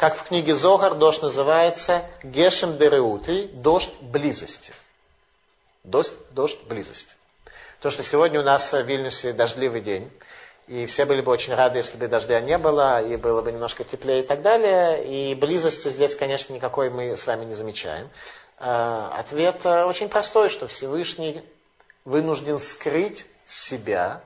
Как в книге Зогар дождь называется Гешем Дереутый, дождь близости. Дождь, дождь близости. То, что сегодня у нас в Вильнюсе дождливый день, и все были бы очень рады, если бы дождя не было, и было бы немножко теплее и так далее. И близости здесь, конечно, никакой мы с вами не замечаем. А, ответ э, очень простой, что Всевышний вынужден скрыть себя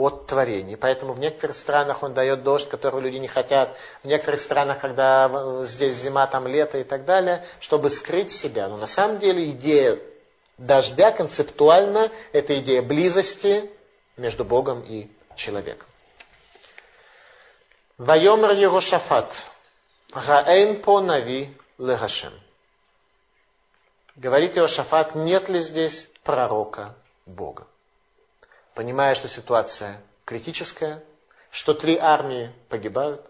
от творений. Поэтому в некоторых странах он дает дождь, которого люди не хотят. В некоторых странах, когда здесь зима, там лето и так далее, чтобы скрыть себя. Но на самом деле идея дождя концептуально это идея близости между Богом и человеком. Вайомер Егошафат. Раэйн по нави легашем. Говорит Иошафат, нет ли здесь пророка Бога? Понимая, что ситуация критическая, что три армии погибают.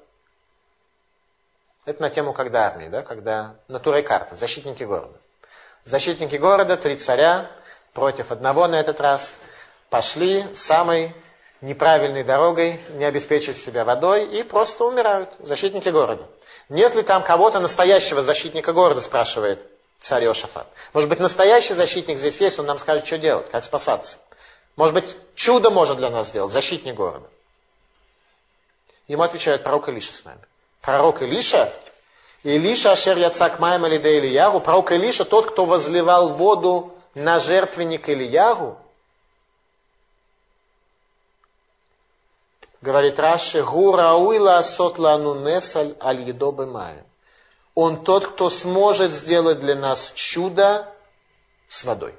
Это на тему когда армии, да, когда натурой карта, защитники города. Защитники города, три царя, против одного на этот раз, пошли самой неправильной дорогой, не обеспечив себя водой и просто умирают, защитники города. Нет ли там кого-то настоящего защитника города, спрашивает царь Иошафат. Может быть, настоящий защитник здесь есть, он нам скажет, что делать, как спасаться. Может быть, чудо может для нас сделать, защитник города. Ему отвечает пророк Илиша с нами. Пророк Илиша, Илиша Ашер Яцак Майм Алиде Ильягу, пророк Илиша, тот, кто возливал воду на жертвенник Ильягу, Говорит Раши, Гурауила сотлану несаль аль едобы мая. Он тот, кто сможет сделать для нас чудо с водой.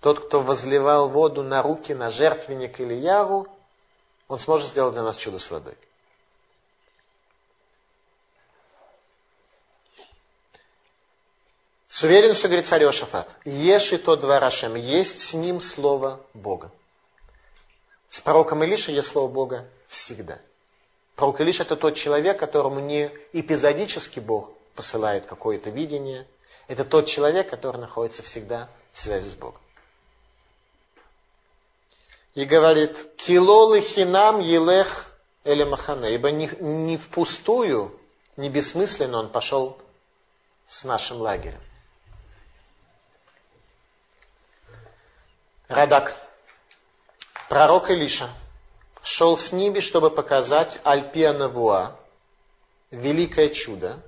Тот, кто возливал воду на руки, на жертвенник или яру, он сможет сделать для нас чудо с водой. С уверенностью говорит царь Иошафат, и то два Рашем, есть с ним слово Бога. С пророком Илиша есть слово Бога всегда. Пророк Илиша это тот человек, которому не эпизодически Бог посылает какое-то видение. Это тот человек, который находится всегда в связи с Богом. И говорит, килолы хинам елех элемахане, ибо не, не впустую, не бессмысленно он пошел с нашим лагерем. Радак. Пророк Илиша шел с ними, чтобы показать Альпия Навуа, великое чудо.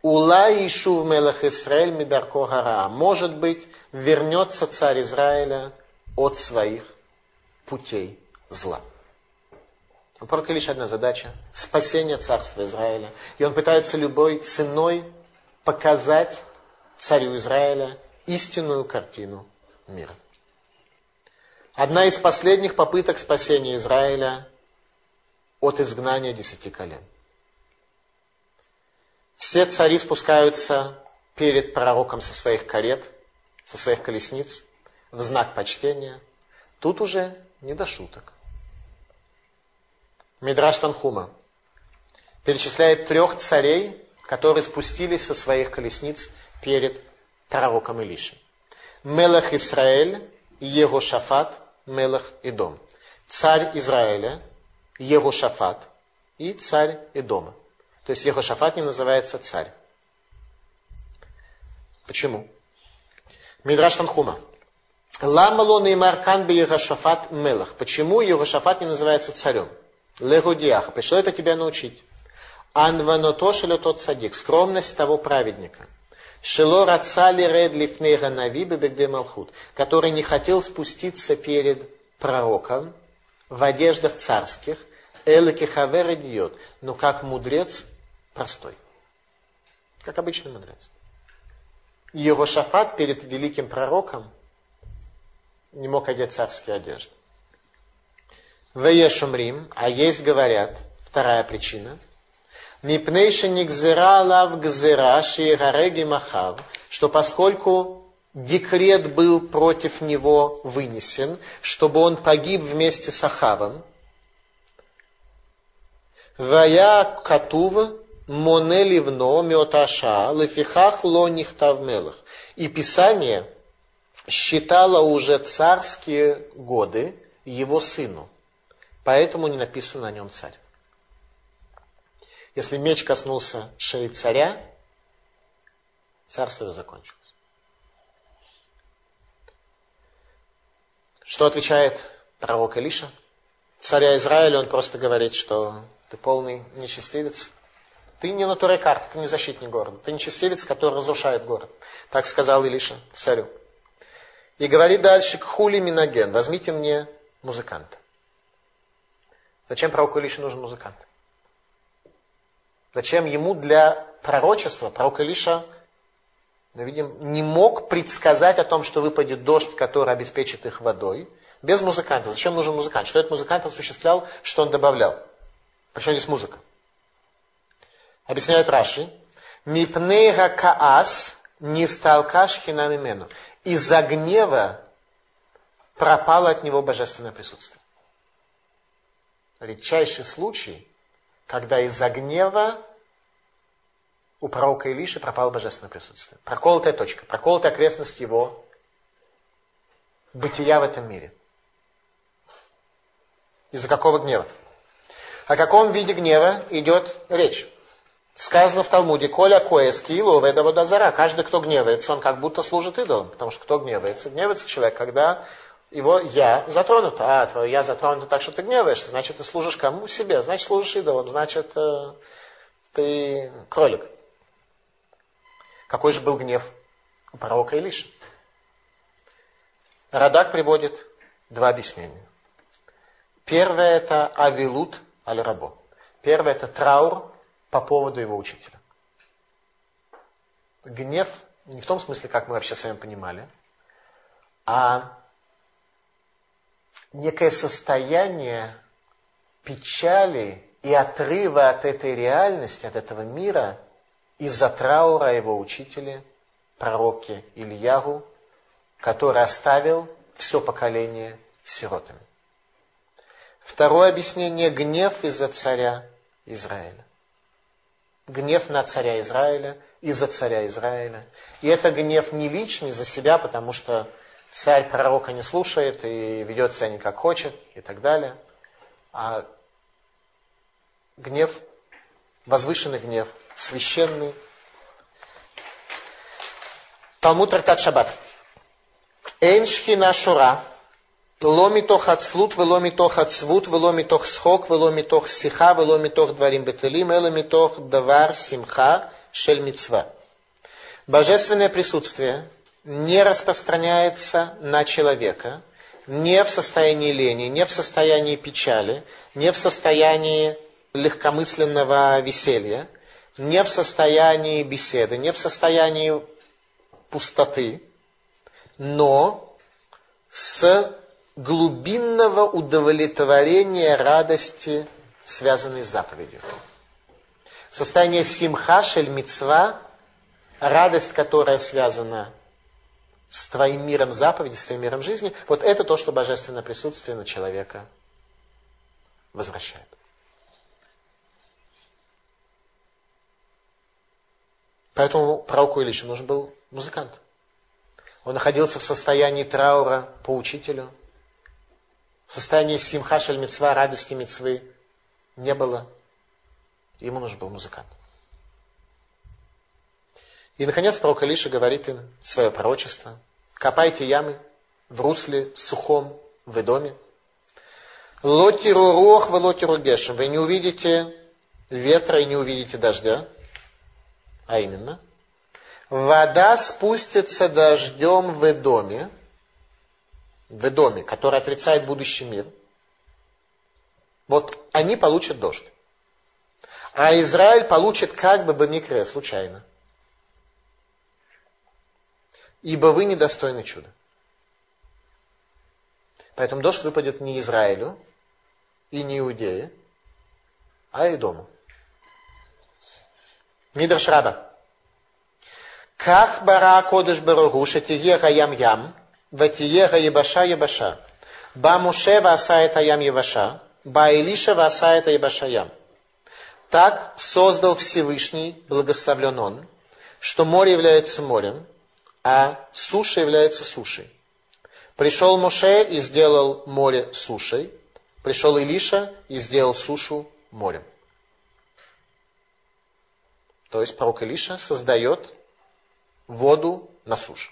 Ула Ишув Мелах Исраэль Мидарко Гара. Может быть, вернется царь Израиля от своих путей зла. У пророка лишь одна задача – спасение царства Израиля. И он пытается любой ценой показать царю Израиля истинную картину мира. Одна из последних попыток спасения Израиля от изгнания десяти колен. Все цари спускаются перед пророком со своих карет, со своих колесниц, в знак почтения. Тут уже не до шуток. Мидраш Танхума перечисляет трех царей, которые спустились со своих колесниц перед пророком Илишем. Мелах Исраэль, Егошафат Мелах Идом. Царь Израиля, Егошафат и царь Идома. То есть Егошафат не называется царь. Почему? Мидраш Танхума. Ламало неймаркан би Егошафат Мелах. Почему Егошафат не называется царем? Легудиаха. Пришло это тебя научить. Анванотошелю тот садик. Скромность того праведника. Шело рацали ред нави бегде малхут, который не хотел спуститься перед пророком в одеждах царских, элаки хавер идиот, но как мудрец простой. Как обычный мудрец. Его шафат перед великим пророком не мог одеть царские одежды. Веешумрим, а есть, говорят, вторая причина, Мипнейши нигзера лав гзера шигареги махав, что поскольку декрет был против него вынесен, чтобы он погиб вместе с Ахавом, Вая катув моне ливно миоташа лефихах ло нихтавмелах. И Писание считало уже царские годы его сыну. Поэтому не написано о нем царь. Если меч коснулся шеи царя, царство закончилось. Что отвечает пророк Илиша? Царя Израиля он просто говорит, что ты полный нечестивец. Ты не натурекарт, ты не защитник города. Ты нечестивец, который разрушает город. Так сказал Илиша царю. И говорит дальше, к хули миноген, возьмите мне музыканта. Зачем пророку Илише нужен музыкант? Зачем ему для пророчества, пророк Илиша, мы видим, не мог предсказать о том, что выпадет дождь, который обеспечит их водой, без музыканта. Зачем нужен музыкант? Что этот музыкант осуществлял, что он добавлял? Причем здесь музыка? Объясняет Раши. Мипнейга каас не сталкаш хинамимену. Из-за гнева пропало от него божественное присутствие. Редчайший случай, когда из-за гнева у пророка Илиши пропало божественное присутствие. Проколотая точка, проколотая окрестность его бытия в этом мире. Из-за какого гнева? О каком виде гнева идет речь? Сказано в Талмуде, Коля Коэски и Ловеда Водозара. Каждый, кто гневается, он как будто служит идолам. Потому что кто гневается? Гневается человек, когда его я затронут. А, твое я затронуто так, что ты гневаешься. Значит, ты служишь кому? Себе. Значит, служишь идолам. Значит, э, ты кролик. Какой же был гнев у пророка Илиши? Радак приводит два объяснения. Первое это авилут аль-рабо. Первое это траур по поводу его учителя. Гнев не в том смысле, как мы вообще с вами понимали, а некое состояние печали и отрыва от этой реальности, от этого мира из-за траура его учителя, пророке Ильягу, который оставил все поколение сиротами. Второе объяснение – гнев из-за царя Израиля. Гнев на царя Израиля, из-за царя Израиля. И это гнев не личный за себя, потому что царь пророка не слушает и ведет себя не как хочет и так далее. А гнев, возвышенный гнев, священный. Талмуд Рартат Шаббат. Эйн шхина шура, לא מתוך עצלות ולא מתוך עצבות ולא מתוך שחוק ולא מתוך שיחה ולא מתוך דברים בטלים, אלא מתוך דבר שמחה של מצווה. Божественное присутствие не распространяется на человека не в состоянии лени, не в состоянии печали, не в состоянии легкомысленного веселья, не в состоянии беседы, не в состоянии пустоты, но с глубинного удовлетворения радости, связанной с заповедью. Состояние симха шель мицва, радость, которая связана с твоим миром заповеди, с твоим миром жизни, вот это то, что божественное присутствие на человека возвращает. Поэтому пророку Илишу нужен был музыкант. Он находился в состоянии траура по учителю – в состоянии симха шаль мецва, радости мецвы не было. Ему нужен был музыкант. И, наконец, пророк Илиша говорит им свое пророчество. Копайте ямы в русле сухом в доме. Лотиру рох, вы лотиру гешем. Вы не увидите ветра и не увидите дождя. А именно, вода спустится дождем в доме, в доме, который отрицает будущий мир, вот они получат дождь. А Израиль получит как бы бамикре, случайно. Ибо вы недостойны чуда. Поэтому дождь выпадет не Израилю и не Иудее, а и дому. Мидрш Раба. Как бара кодыш барагу, шатие гаям ям, ватие гаебаша ебаша. Ба Муше васа это ям ебаша, ба Илиша васа это ебаша ям. Так создал Всевышний, благословлен Он, что море является морем, а суша является сушей. Пришел Моше и сделал море сушей. Пришел Илиша и сделал сушу морем. То есть пророк Илиша создает воду на суше.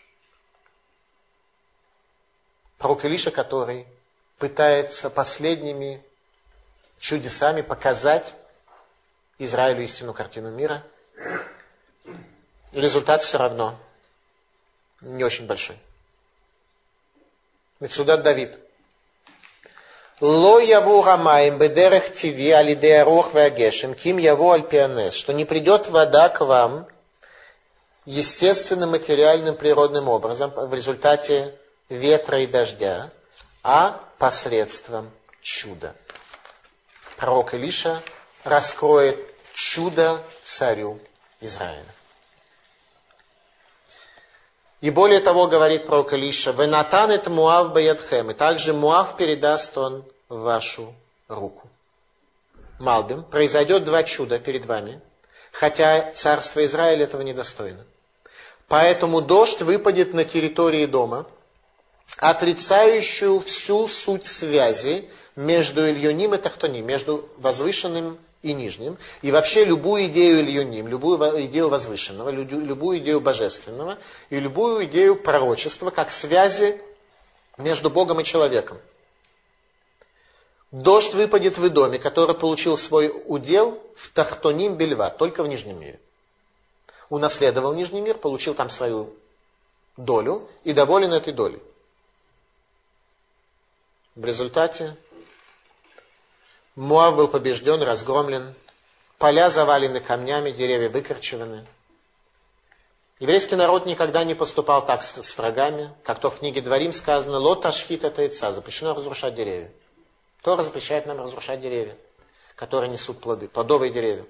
Пророк Илиша, который пытается последними чудесами показать Израилю истинную картину мира. результат все равно не очень большой. Сюда Давид. Ло яву рамаем бедерех тиви алидея рох веагешем, ким яву альпианес, что не придет вода к вам естественным, материальным, природным образом в результате ветра и дождя, а посредством чуда. Пророк Илиша раскроет чудо царю Израиля. И более того, говорит пророк Илиша, «Венатан это Муав Баядхем». И также Муав передаст он в вашу руку. Малбим, произойдет два чуда перед вами, хотя царство Израиля этого недостойно. Поэтому дождь выпадет на территории дома, отрицающую всю суть связи между Ильоним и Тахтоним, между возвышенным и нижним, и вообще любую идею Ильюним, любую идею возвышенного, любую идею божественного и любую идею пророчества, как связи между Богом и человеком. Дождь выпадет в доме, который получил свой удел в Тахтоним Бельва, только в Нижнем мире. Унаследовал Нижний мир, получил там свою долю и доволен этой долей. В результате Муав был побежден, разгромлен, поля завалены камнями, деревья выкорчеваны. Еврейский народ никогда не поступал так с, врагами, как то в книге Дворим сказано, лот ашхит это яйца, запрещено разрушать деревья. Тора запрещает нам разрушать деревья, которые несут плоды, плодовые деревья.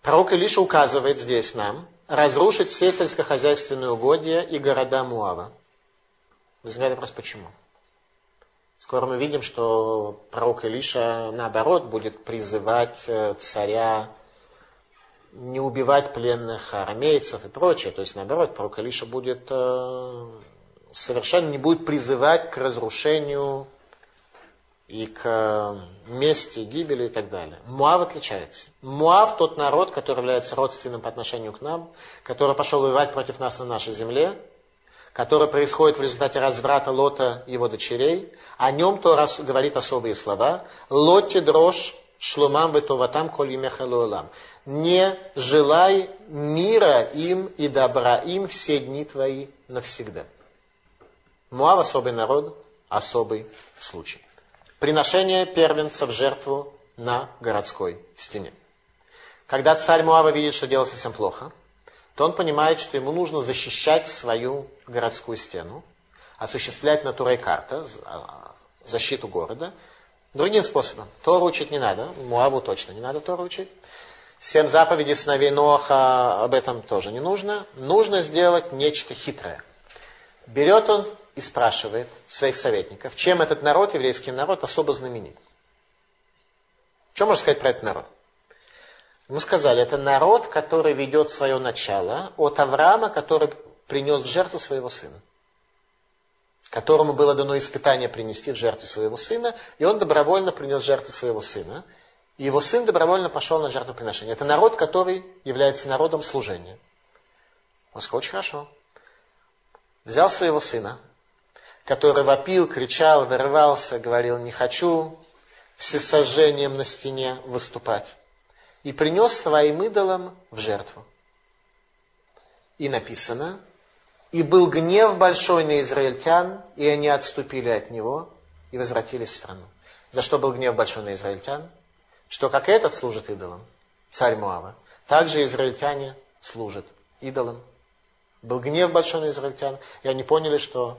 Пророк Илиша указывает здесь нам разрушить все сельскохозяйственные угодья и города Муава. Возникает вопрос, почему? Скоро мы видим, что пророк Илиша, наоборот, будет призывать э, царя не убивать пленных арамейцев и прочее. То есть, наоборот, пророк Илиша будет э, совершенно не будет призывать к разрушению и к э, мести, гибели и так далее. Муав отличается. Муав тот народ, который является родственным по отношению к нам, который пошел воевать против нас на нашей земле, который происходит в результате разврата Лота его дочерей, о нем то раз говорит особые слова. Лоте дрожь шлумам ветоватам коль лам. Не желай мира им и добра им все дни твои навсегда. Муав особый народ, особый случай. Приношение первенца в жертву на городской стене. Когда царь Муава видит, что дело совсем плохо, то он понимает, что ему нужно защищать свою городскую стену, осуществлять на Турей карта, а, защиту города, другим способом. Тору учить не надо, Муаву точно не надо Тору учить. Семь заповедей сыновей Ноаха, об этом тоже не нужно. Нужно сделать нечто хитрое. Берет он и спрашивает своих советников, чем этот народ, еврейский народ, особо знаменит. Что можно сказать про этот народ? Мы сказали, это народ, который ведет свое начало от Авраама, который принес в жертву своего сына. Которому было дано испытание принести в жертву своего сына, и он добровольно принес жертву своего сына. И его сын добровольно пошел на жертвоприношение. Это народ, который является народом служения. Он сказал, очень хорошо. Взял своего сына, который вопил, кричал, вырывался, говорил, не хочу всесожжением на стене выступать и принес своим идолам в жертву. И написано, И был гнев большой на израильтян, и они отступили от него и возвратились в страну. За что был гнев большой на израильтян? Что как этот служит идолам, царь Муава, так же израильтяне служат идолам. Был гнев большой на израильтян, и они поняли, что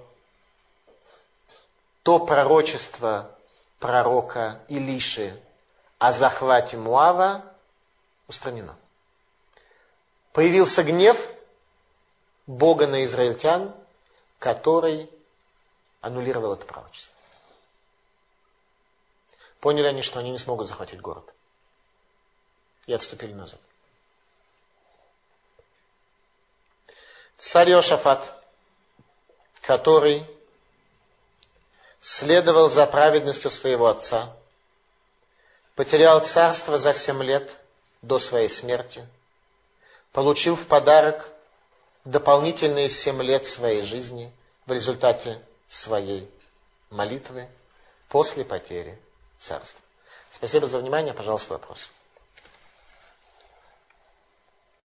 то пророчество пророка Илиши о захвате Муава устранено. Появился гнев Бога на израильтян, который аннулировал это пророчество. Поняли они, что они не смогут захватить город. И отступили назад. Царь Йошафат, который следовал за праведностью своего отца, потерял царство за семь лет до своей смерти, получил в подарок дополнительные семь лет своей жизни в результате своей молитвы после потери царства. Спасибо за внимание. Пожалуйста, вопрос.